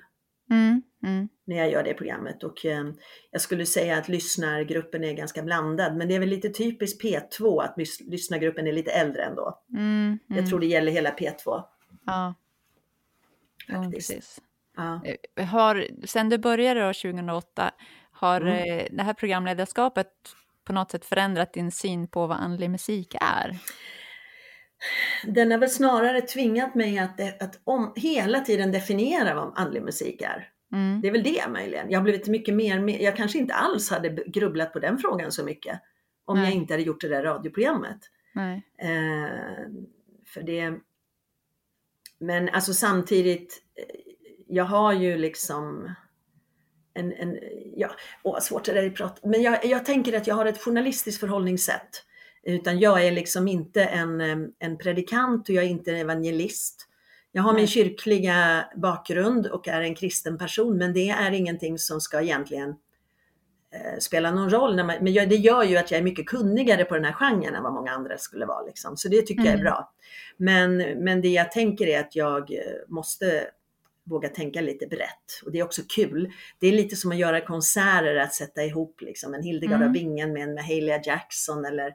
Speaker 1: Mm. Mm.
Speaker 2: när jag gör det programmet. Och eh, jag skulle säga att lyssnargruppen är ganska blandad, men det är väl lite typiskt P2 att lys- lyssnargruppen är lite äldre ändå.
Speaker 1: Mm.
Speaker 2: Jag
Speaker 1: Mm.
Speaker 2: tror det gäller hela P2.
Speaker 1: Ja,
Speaker 2: Faktiskt.
Speaker 1: precis.
Speaker 2: Ja.
Speaker 1: Eh, Har, sen du började då 2008, har
Speaker 2: Mm.
Speaker 1: eh, det här programledarskapet på något sätt förändrat din syn på vad andlig musik är?
Speaker 2: Den har väl snarare tvingat mig att, att om, hela tiden definiera vad andlig musik är.
Speaker 1: Mm.
Speaker 2: Det är väl det möjligen. Jag har blivit mycket mer, jag kanske inte alls hade grubblat på den frågan så mycket om
Speaker 1: Nej.
Speaker 2: jag inte hade gjort det där radioprogrammet.
Speaker 1: Nej.
Speaker 2: Eh, för det... Men alltså samtidigt, eh, jag har ju liksom en, en ja, åh svårt det där är att prata, men jag, jag tänker att jag har ett journalistiskt förhållningssätt. Utan jag är liksom inte en, en predikant och jag är inte en evangelist. Jag har min kyrkliga bakgrund och är en kristen person, men det är ingenting som ska egentligen eh, spela någon roll. Man, men jag, det gör ju att jag är mycket kunnigare på den här genren än vad många andra skulle vara. Liksom. Så det tycker jag är
Speaker 1: Mm.
Speaker 2: bra. Men, men det jag tänker är att jag eh, måste våga tänka lite brett. Och det är också kul. Det är lite som att göra konserter, att sätta ihop liksom en Hildegard
Speaker 1: Mm.
Speaker 2: av Bingen med en Mahalia Jackson eller,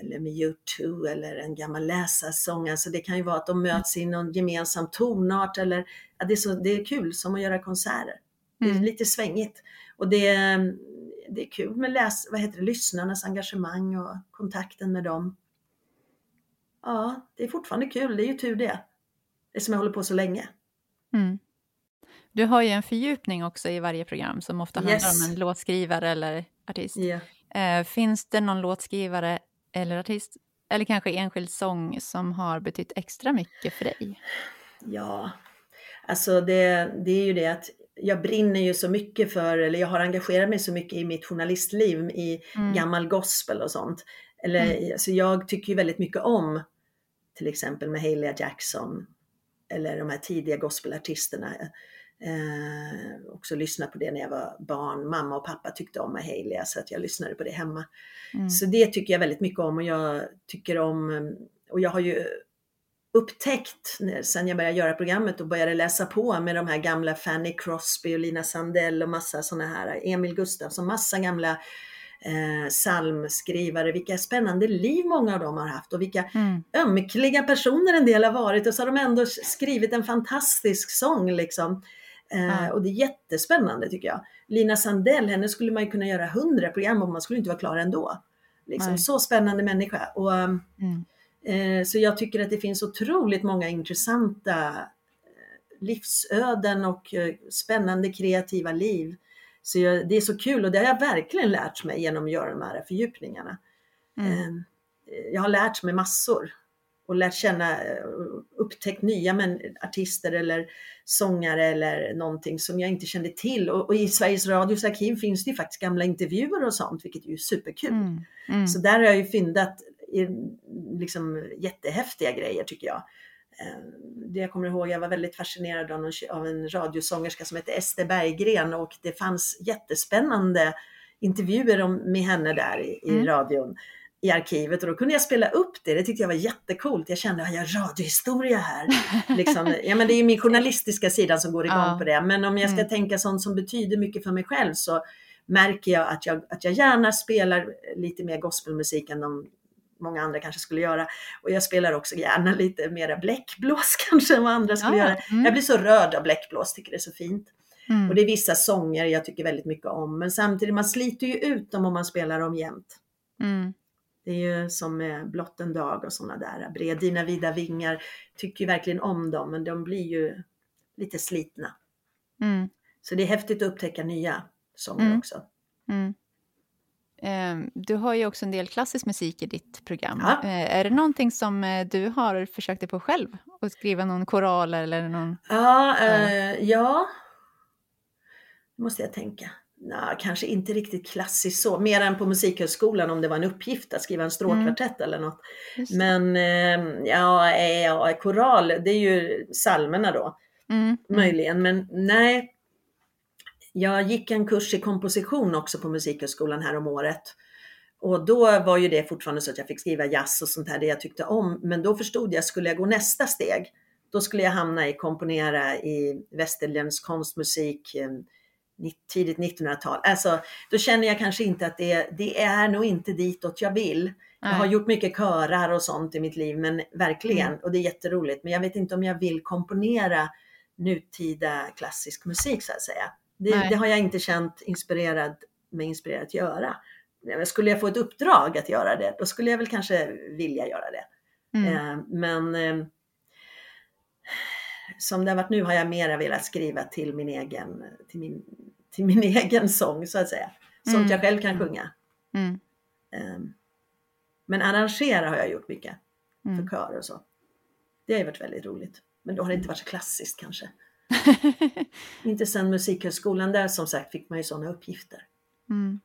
Speaker 2: eller med U2 eller en gammal läsarsång. Alltså det kan ju vara att de möts i någon gemensam tonart eller ja, det, är så, det är kul som att göra konserter. Det är
Speaker 1: Mm.
Speaker 2: lite svängigt. Och det, det är kul med läs, vad heter det, lyssnarnas engagemang och kontakten med dem. Ja, det är fortfarande kul. Det är ju tur det. Det som jag håller på så länge.
Speaker 1: Mm. Du har ju en fördjupning också i varje program som ofta handlar
Speaker 2: Yes.
Speaker 1: om en låtskrivare eller artist.
Speaker 2: Ja.
Speaker 1: Eh, finns det någon låtskrivare eller artist, eller kanske enskild sång som har betytt extra mycket för dig?
Speaker 2: Ja, alltså det, det är ju det att jag brinner ju så mycket för, eller jag har engagerat mig så mycket i mitt journalistliv i
Speaker 1: Mm.
Speaker 2: gammal gospel och sånt. Eller, alltså jag tycker ju väldigt mycket om till exempel med Mahalia Jackson eller de här tidiga gospelartisterna. Eh, också lyssnat på det när jag var barn. Mamma och pappa tyckte om Mahalia så att jag lyssnade på det hemma.
Speaker 1: Mm.
Speaker 2: Så det tycker jag väldigt mycket om och jag tycker om, och jag har ju upptäckt sen jag började göra programmet och började läsa på med de här gamla Fanny Crosby och Lina Sandell och massa sådana här, Emil Gustafsson, massa gamla eh, psalmskrivare, vilka spännande liv många av dem har haft och vilka
Speaker 1: Mm.
Speaker 2: ömkliga personer en del har varit och så har de ändå skrivit en fantastisk sång liksom. Eh. Och det är jättespännande tycker jag. Lina Sandell, henne skulle man kunna göra hundra program om man skulle inte vara klar ändå. Liksom, så spännande människa. Och, um,
Speaker 1: Mm.
Speaker 2: Eh, så jag tycker att det finns otroligt många intressanta eh, livsöden och eh, spännande kreativa liv. Så jag, det är så kul och det har jag verkligen lärt mig genom att göra de här fördjupningarna. Mm. Jag har lärt mig massor och lärt känna, upptäckt nya men, artister eller sångare eller någonting som jag inte kände till. Och, och, i Sveriges Radios arkiv finns det ju faktiskt gamla intervjuer och sånt, vilket är ju superkul. Mm. Mm. Så där har jag ju fyndat liksom jättehäftiga grejer tycker jag. Eh, det jag kommer ihåg, jag var väldigt fascinerad av, någon, av en radiosångerska som hette Ester Berggren och det fanns jättespännande intervjuer om, med henne där i, i mm. radion i arkivet och då kunde jag spela upp det. Det tyckte jag var jättekult. Jag kände att jag har radiohistoria här. liksom, ja, men det är min journalistiska sida som går igång ja. på det. Men om jag ska mm. tänka sånt som betyder mycket för mig själv så märker jag att jag, att jag gärna spelar lite mer gospelmusik än de många andra kanske skulle göra. Och jag spelar också gärna lite mera bläckblås kanske än vad andra skulle ja, göra. Mm. Jag blir så rörd av bläckblås, tycker det är så fint. Mm. Och det är vissa sånger jag tycker väldigt mycket om. Men samtidigt, man sliter ju ut dem om man spelar dem jämt. Mm. Det är ju som med Blott en dag och sådana där. Bred dina vida vingar. Tycker ju verkligen om dem, men de blir ju lite slitna. Mm. Så det är häftigt att upptäcka nya sånger mm. också.
Speaker 1: Ehm, du har ju också en del klassisk musik i ditt program. Ja. Eh, är det någonting som eh, du har försökt dig på själv? Att skriva någon koral eller någon?
Speaker 2: Ja, äh, ja. måste jag tänka. Nå, kanske inte riktigt klassiskt så, mer än på Musikhögskolan om det var en uppgift att skriva en stråkkvartett mm. eller något. Men äh, ja, ja, koral, det är ju salmerna då. Mm. mm. Möjligen, men nej, jag gick en kurs i komposition också på Musikhögskolan här om året. Och då var ju det fortfarande så att jag fick skriva jazz och sånt här, det jag tyckte om. Men då förstod jag, skulle jag gå nästa steg, då skulle jag hamna i komponera i västerländsk konstmusik, eh, tidigt 1900-tal. Alltså, då känner jag kanske inte att det, det är nog inte ditåt jag vill. Jag har gjort mycket körar och sånt i mitt liv, men verkligen, mm. och det är jätteroligt. Men jag vet inte om jag vill komponera nutida klassisk musik så att säga. Det, det, har jag inte känt inspirerad, mig inspirerad att göra. Skulle jag få ett uppdrag att göra det, då skulle jag väl kanske vilja göra det. Mm. Eh, men eh, som det har varit nu har jag mera velat skriva till min egen, till min, till min egen sång så att säga. Sånt mm. jag själv kan sjunga. Mm. Eh, men arrangera har jag gjort mycket för mm. kör och så. Det har ju varit väldigt roligt. Men då har det inte varit så klassiskt kanske. inte sen Musikhögskolan där som sagt fick man ju sådana uppgifter. Mm.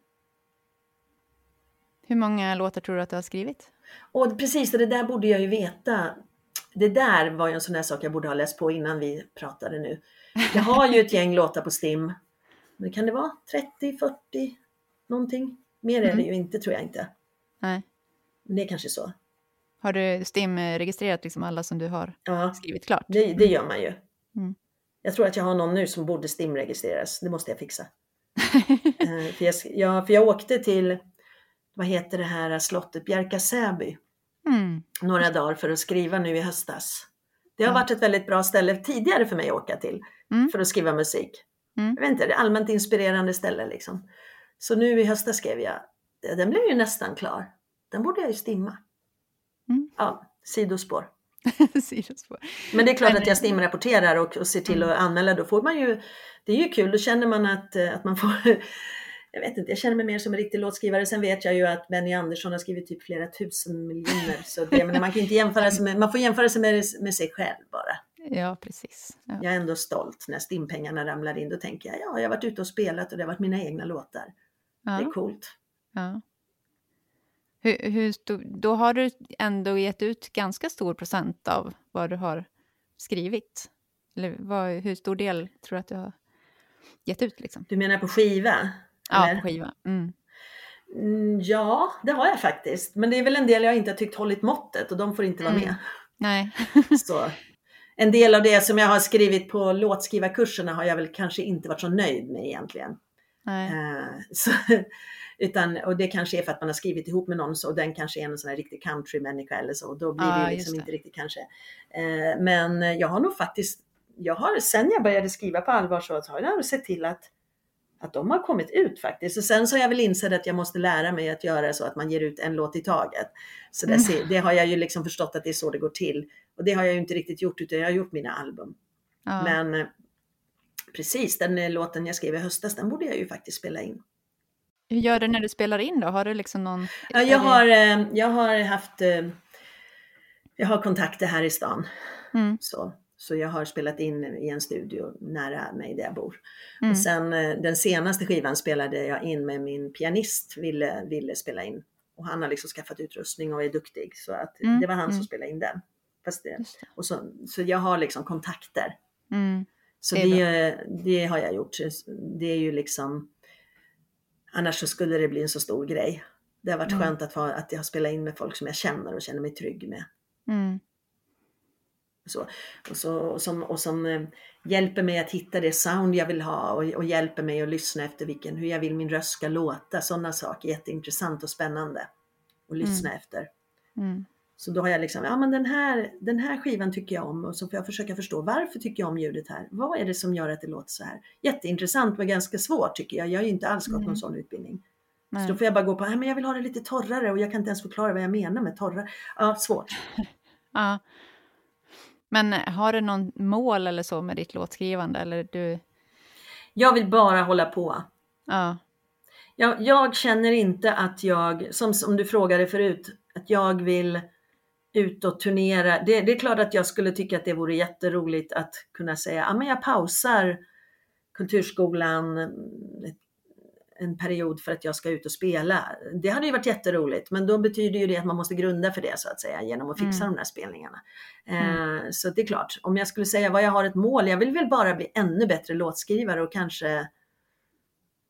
Speaker 1: Hur många låtar tror du att du har skrivit?
Speaker 2: Och precis, det där borde jag ju veta. Det där var ju en sån där sak jag borde ha läst på innan vi pratade nu. Jag har ju ett gäng låtar på STIM. Men kan det vara 30, 40 någonting? Mer är det mm. ju inte tror jag inte. Nej. Men det är kanske så.
Speaker 1: Har du STIM registrerat liksom alla som du har ja, skrivit klart?
Speaker 2: Det, det gör man ju. Mm. Jag tror att jag har någon nu som borde STIM-registreras. Det måste jag fixa. Eh, för, jag, jag, för jag åkte till, vad heter det här slottet, Bjärka-Säby. Mm. Några dagar för att skriva nu i höstas. Det har mm. varit ett väldigt bra ställe tidigare för mig att åka till mm. för att skriva musik. Mm. Jag vet inte, det är allmänt inspirerande ställe liksom. Så nu i höstas skrev jag, den blev ju nästan klar. Den borde jag ju stimma. Mm. Ja, sidospår. Men det är klart att jag stimrapporterar och, och ser till mm. att anmäla. Då får man ju, det är ju kul, då känner man att, eh, att man får jag vet inte, jag känner mig mer som en riktig låtskrivare. Sen vet jag ju att Benny Andersson har skrivit typ flera tusen miljoner. Så det, men man kan inte jämföra sig med, man får jämföra sig med, med sig själv bara.
Speaker 1: Ja, precis. Ja.
Speaker 2: Jag är ändå stolt när stimpengarna ramlar in. Då tänker jag, ja, jag har varit ute och spelat och det har varit mina egna låtar. Ja. Det är coolt. Ja.
Speaker 1: Hur, hur stor, då har du ändå gett ut ganska stor procent av vad du har skrivit. Eller vad, hur stor del tror du att du har gett ut? Liksom?
Speaker 2: Du menar på skiva?
Speaker 1: Ja, eller? på skiva. Mm.
Speaker 2: Mm, ja, det har jag faktiskt. Men det är väl en del jag inte har tyckt hållit måttet och de får inte vara mm. med.
Speaker 1: Nej.
Speaker 2: så. En del av det som jag har skrivit på låtskrivarkurserna har jag väl kanske inte varit så nöjd med egentligen. Nej. Uh, så, utan, och det kanske är för att man har skrivit ihop med någon och den kanske är en sån här riktig countrymänniska eller så. Då blir ah, det liksom inte riktigt kanske. Eh, men jag har nog faktiskt, jag har sen jag började skriva på allvar så har jag sett till att, att de har kommit ut faktiskt. Och sen så har jag väl insett att jag måste lära mig att göra så att man ger ut en låt i taget. Så det,
Speaker 1: Mm.
Speaker 2: det har jag ju liksom förstått att det är så det går till. Och det har jag ju inte riktigt gjort utan jag har gjort mina album.
Speaker 1: Ja.
Speaker 2: Men eh, precis, den eh, låten jag skrev i höstas, den borde jag ju faktiskt spela in.
Speaker 1: Hur gör du när du spelar in då? Har du liksom någon...
Speaker 2: Jag, har, eh, jag har haft eh, jag har kontakter här i stan.
Speaker 1: Mm,
Speaker 2: Så, så jag har spelat in i en studio nära mig där jag bor.
Speaker 1: mm,
Speaker 2: Och sen eh, den senaste skivan spelade jag in med min pianist, ville, ville spela in. Och han har liksom skaffat utrustning och är duktig. Så att
Speaker 1: Mm,
Speaker 2: det var han som
Speaker 1: mm.
Speaker 2: spelade in den. Fast det, och så, så jag har liksom kontakter.
Speaker 1: Mm,
Speaker 2: Så
Speaker 1: det,
Speaker 2: det har jag gjort. Det är ju liksom, annars så skulle det bli en så stor grej. Det har varit
Speaker 1: Mm.
Speaker 2: skönt att, ha, att jag har spelat in med folk som jag känner och känner mig trygg med.
Speaker 1: mm,
Speaker 2: Så, och, så, och som, och som eh, hjälper mig att hitta det sound jag vill ha och, och hjälper mig att lyssna efter vilken, hur jag vill min röst ska låta. Sådana saker, jätteintressant och spännande att lyssna efter.
Speaker 1: mm,
Speaker 2: Så då har jag liksom, ja men den här, den här skivan tycker jag om och så får jag försöka förstå varför tycker jag om ljudet här? Vad är det som gör att det låter så här? Jätteintressant men ganska svårt tycker jag. Jag har ju inte alls gått
Speaker 1: Mm.
Speaker 2: någon sån utbildning.
Speaker 1: nej.
Speaker 2: Så då får jag bara gå på, men jag vill ha det lite torrare och jag kan inte ens förklara vad jag menar med torrare. Ja, svårt.
Speaker 1: Ja. Men har du någon mål eller så med ditt låtskrivande? Eller du...
Speaker 2: Jag vill bara hålla på.
Speaker 1: Ja.
Speaker 2: Jag, jag känner inte att jag, som, som du frågade förut, att jag vill ut och turnera. Det, det är klart att jag skulle tycka att det vore jätteroligt att kunna säga, ja men jag pausar kulturskolan en period för att jag ska ut och spela. Det hade ju varit jätteroligt, men då betyder ju det att man måste grunda för det så att säga genom att fixa
Speaker 1: Mm.
Speaker 2: de här spelningarna. Eh, så det är klart, om jag skulle säga vad jag har ett mål, jag vill väl bara bli ännu bättre låtskrivare och kanske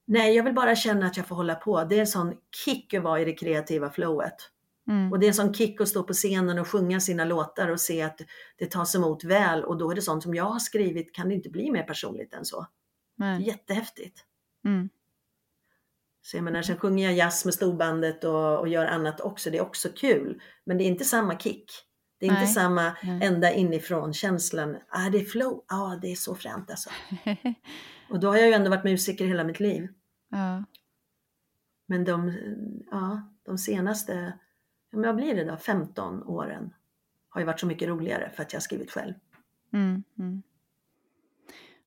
Speaker 2: Nej, jag vill bara känna att jag får hålla på. Det är en sån kick att vara i det kreativa flowet.
Speaker 1: Mm.
Speaker 2: Och det är en sån kick att stå på scenen och sjunga sina låtar och se att det tas emot väl. Och då är det sånt som jag har skrivit, kan det inte bli mer personligt än så.
Speaker 1: Nej.
Speaker 2: jättehäftigt.
Speaker 1: Mm.
Speaker 2: Så jag menar, sen sjunger jag jazz med storbandet och, och gör annat också. Det är också kul. Men det är inte samma kick. Det är inte
Speaker 1: Nej.
Speaker 2: samma
Speaker 1: Nej.
Speaker 2: ända inifrån känslan. Ah, det är flow. Ah, det är så fränt alltså. Och då har jag ju ändå varit musiker hela mitt liv.
Speaker 1: ja.
Speaker 2: Men de, ja, de senaste, ja, men vad blir det då, 15 åren har ju varit så mycket roligare för att jag har skrivit själv.
Speaker 1: Mm. Mm.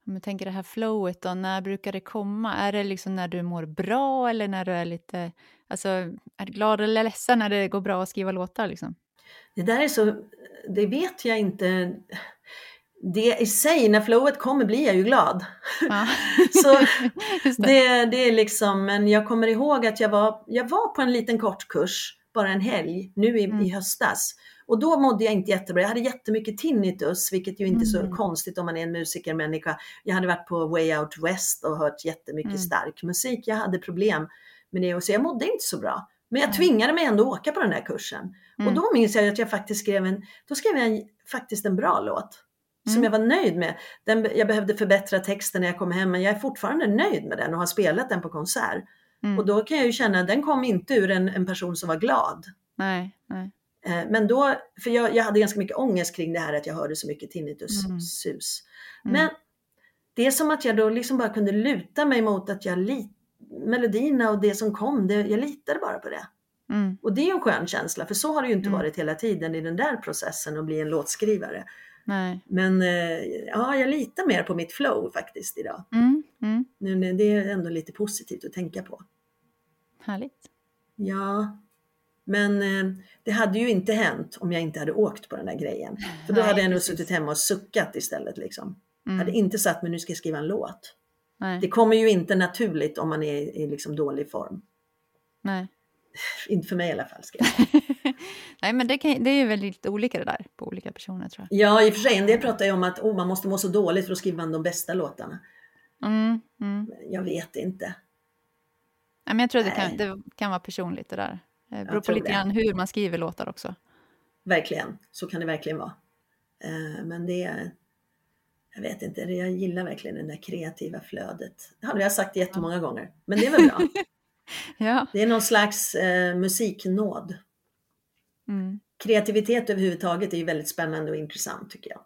Speaker 1: Om jag tänker det här flowet då, när brukar det komma? Är det liksom när du mår bra eller när du är lite, alltså är du glad eller ledsen när det går bra att skriva låtar liksom?
Speaker 2: Det där är så, det vet jag inte. Det i sig, när flowet kommer blir jag ju glad.
Speaker 1: Ja.
Speaker 2: Så
Speaker 1: det.
Speaker 2: det, det är liksom, men jag kommer ihåg att jag var, jag var på en liten kort kurs, bara en helg, nu i,
Speaker 1: Mm.
Speaker 2: i höstas. Och då mådde jag inte jättebra. Jag hade jättemycket tinnitus, vilket ju inte är så
Speaker 1: Mm.
Speaker 2: konstigt om man är en musikermänniska. Jag hade varit på Way Out West och hört jättemycket
Speaker 1: Mm.
Speaker 2: stark musik. Jag hade problem med det och så jag mådde inte så bra. Men jag tvingade mig ändå åka på den här kursen.
Speaker 1: Mm.
Speaker 2: Och då minns jag att jag faktiskt skrev en, då skrev jag en, faktiskt en bra låt. Som
Speaker 1: Mm.
Speaker 2: jag var nöjd med. Den, jag behövde förbättra texten när jag kom hem men jag är fortfarande nöjd med den och har spelat den på konsert.
Speaker 1: Mm.
Speaker 2: Och då kan jag ju känna att den kom inte ur en, en person som var glad.
Speaker 1: Nej, nej.
Speaker 2: Eh, Men då, för jag, jag hade ganska mycket ångest kring det här att jag hörde så mycket tinnitus-sus.
Speaker 1: Mm.
Speaker 2: Men det är som att jag då liksom bara kunde luta mig mot att jag lit, melodierna och det som kom, det, jag litade bara på det.
Speaker 1: Mm.
Speaker 2: Och det är ju en skön känsla, för så har det ju inte
Speaker 1: Mm.
Speaker 2: varit hela tiden i den där processen att bli en låtskrivare.
Speaker 1: Nej.
Speaker 2: Men eh, ja, jag litar mer på mitt flow faktiskt idag.
Speaker 1: Mm. Mm.
Speaker 2: Nu, när- det är ändå lite positivt att tänka på.
Speaker 1: Härligt.
Speaker 2: Ja, men eh, det hade ju inte hänt om jag inte hade åkt på den där grejen. För då
Speaker 1: Nej,
Speaker 2: hade jag nog suttit hemma och suckat istället. Liksom.
Speaker 1: Mm.
Speaker 2: Hade inte satt mig nu ska jag skriva en låt.
Speaker 1: Nej.
Speaker 2: Det kommer ju inte naturligt om man är i i liksom dålig form.
Speaker 1: Nej.
Speaker 2: Inte för mig i alla fall. Ska jag.
Speaker 1: Nej, men det, kan, det är ju väldigt olika det där på olika personer tror jag.
Speaker 2: Ja, i och för sig, en del pratar ju om att oh, man måste må så dåligt för att skriva de bästa låtarna.
Speaker 1: Mm. Mm.
Speaker 2: Jag vet inte.
Speaker 1: Nej, men jag tror det kan, det kan vara personligt det där. Det beror på lite
Speaker 2: det.
Speaker 1: grann hur man skriver låtar också.
Speaker 2: Verkligen, så kan det verkligen vara. Eh, Men det är, jag vet inte, jag gillar verkligen det där kreativa flödet. Det har jag sagt jättemånga gånger, men det är väl bra.
Speaker 1: Ja.
Speaker 2: Det är någon slags eh, musiknåd.
Speaker 1: Mm.
Speaker 2: Kreativitet överhuvudtaget är ju väldigt spännande och intressant tycker jag.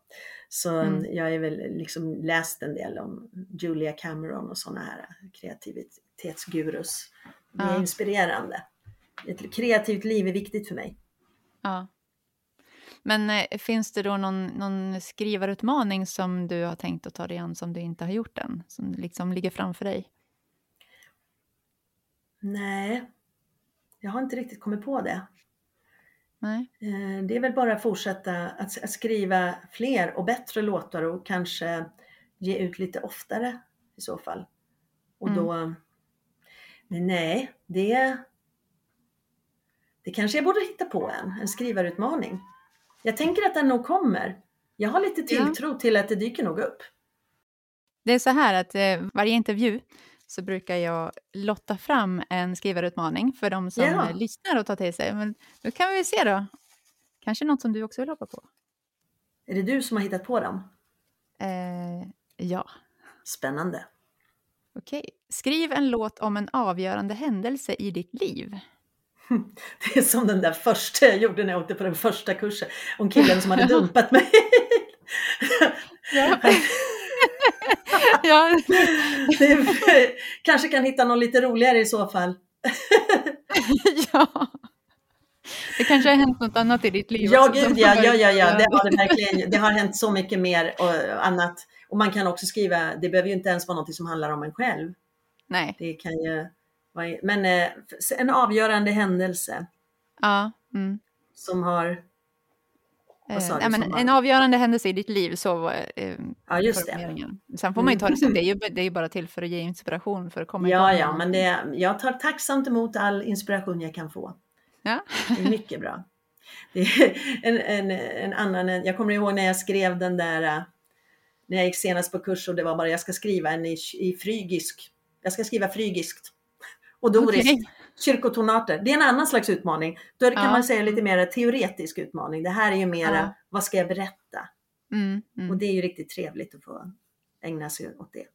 Speaker 2: Så mm. jag är väl liksom läst en del om Julia Cameron och sådana här kreativitetsgurus. Det är ja. inspirerande. Ett kreativt liv är viktigt för mig.
Speaker 1: Ja. Men eh, finns det då någon, någon skrivarutmaning som du har tänkt att ta dig an som du inte har gjort än? Som liksom ligger framför dig?
Speaker 2: Nej, jag har inte riktigt kommit på det.
Speaker 1: Nej.
Speaker 2: Eh, det är väl bara att fortsätta att skriva fler och bättre låtar och kanske ge ut lite oftare i så fall. Och mm. då... Men nej, det... Det kanske jag borde hitta på en, en skrivarutmaning. Jag tänker att den nog kommer. Jag har lite tilltro ja. till att det dyker nog upp.
Speaker 1: Det är så här att eh, varje intervju så brukar jag lotta fram en skrivarutmaning för de som ja. lyssnar och tar till sig. Men då kan vi se då. Kanske något som du också vill hoppa på?
Speaker 2: Är det du som har hittat på dem?
Speaker 1: Eh, ja.
Speaker 2: Spännande.
Speaker 1: Okej. Skriv en låt om en avgörande händelse i ditt liv.
Speaker 2: Det är som den där första jag gjorde när jag åkte på den första kursen. Om killen som hade dumpat mig.
Speaker 1: ja. ja.
Speaker 2: Det, kanske kan hitta någon lite roligare i så fall.
Speaker 1: ja. Det kanske har hänt något annat i ditt liv
Speaker 2: Ja, också, gud ja, ja, ja, ja, det har det verkligen. Det har hänt så mycket mer och annat. Och man kan också skriva, det behöver ju inte ens vara något som handlar om en själv.
Speaker 1: Nej.
Speaker 2: Det kan ju men eh, en avgörande händelse.
Speaker 1: Ja. Mm.
Speaker 2: Som har...
Speaker 1: Eh, ja, men en avgörande händelse i ditt liv, så eh,
Speaker 2: Ja, just det.
Speaker 1: Sen får man ju ta det som det är ju, det är ju bara till för att ge inspiration för att komma
Speaker 2: Ja, igång. ja, men det, jag tar tacksamt emot all inspiration jag kan få.
Speaker 1: Ja.
Speaker 2: Det är mycket bra. Det är en, en, en annan, jag kommer ihåg när jag skrev den där, eh, när jag gick senast på kurs och det var bara jag ska skriva en i, i frygisk. Jag ska skriva frygiskt och doriskt. Okay. Kyrkotonater. Det är en annan slags utmaning. Då kan ja. man säga lite mer teoretisk utmaning. Det här är ju mera, ja. vad ska jag berätta?
Speaker 1: Mm, mm.
Speaker 2: Och det är ju riktigt trevligt att få ägna sig åt det.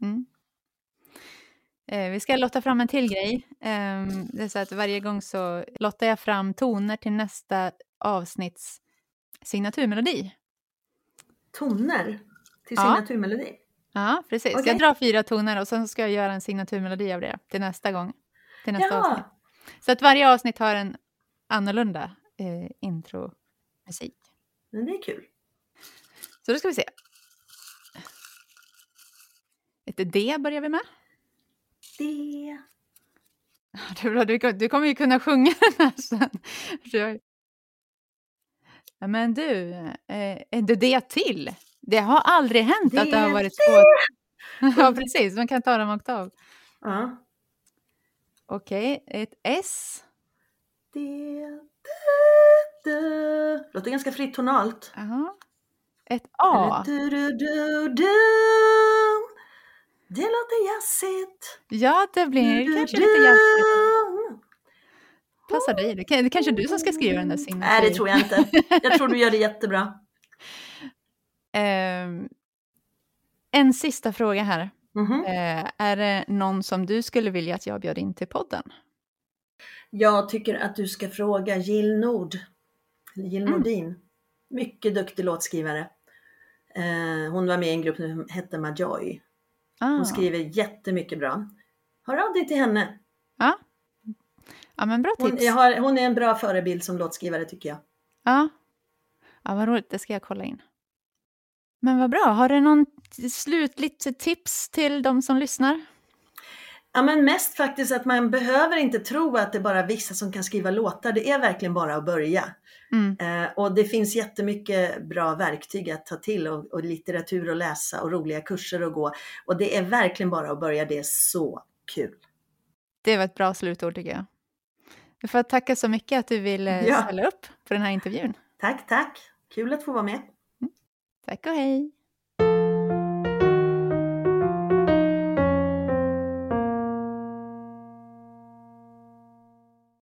Speaker 1: Mm. Eh, vi ska lotta fram en till grej. Eh, det är så att varje gång så lottar jag fram toner till nästa avsnitts signaturmelodi.
Speaker 2: Toner till signaturmelodi?
Speaker 1: Ja, precis. Okay. Jag drar fyra toner och sen ska jag göra en signaturmelodi av det till nästa gång. Till nästa ja. avsnitt. Så att varje avsnitt har en annorlunda eh, intromusik.
Speaker 2: Men det är kul.
Speaker 1: Så då ska vi se. Ett D börjar vi med.
Speaker 2: D.
Speaker 1: Det är bra, du, du kommer ju kunna sjunga den här sen. Ja, men du, eh, är det D till? Det har aldrig hänt det att det har varit två... ja, precis. Man kan ta dem oktav.
Speaker 2: Ja.
Speaker 1: Okej, okay. ett S.
Speaker 2: Det, det, det. Låter ganska fritt tonalt.
Speaker 1: Ja. Ett A.
Speaker 2: Du, du, du. Det låter jazzigt.
Speaker 1: Ja, det blir kanske lite jazzigt. Passar dig. Det är kanske du som ska skriva den där signaturen.
Speaker 2: Nej, det tror jag inte. Jag tror du gör det jättebra.
Speaker 1: Eh, en sista fråga här.
Speaker 2: Mm -hmm.
Speaker 1: eh, är det någon som du skulle vilja att jag bjöd in till podden?
Speaker 2: Jag tycker att du ska fråga Jill Nord. Jill mm. Nordin. Mycket duktig låtskrivare. Eh, hon var med i en grupp som hette Majoy. Ah. Hon skriver jättemycket bra. Hör av dig till henne.
Speaker 1: Ja, ja men bra tips.
Speaker 2: Hon, har, hon är en bra förebild som låtskrivare tycker jag.
Speaker 1: Ja, ja vad roligt. Det ska jag kolla in. Men vad bra. Har du någon slutligt tips till de som lyssnar?
Speaker 2: Ja, men mest faktiskt att man behöver inte tro att det är bara vissa som kan skriva låtar. Det är verkligen bara att börja.
Speaker 1: Mm.
Speaker 2: Eh, och det finns jättemycket bra verktyg att ta till och, och, litteratur att läsa och roliga kurser att gå. Och det är verkligen bara att börja. Det är så kul.
Speaker 1: Det var ett bra slutord tycker jag. Jag får tacka så mycket att du ville ja. ställa upp på den här intervjun.
Speaker 2: Tack, tack. Kul att få vara med.
Speaker 1: Tack och hej!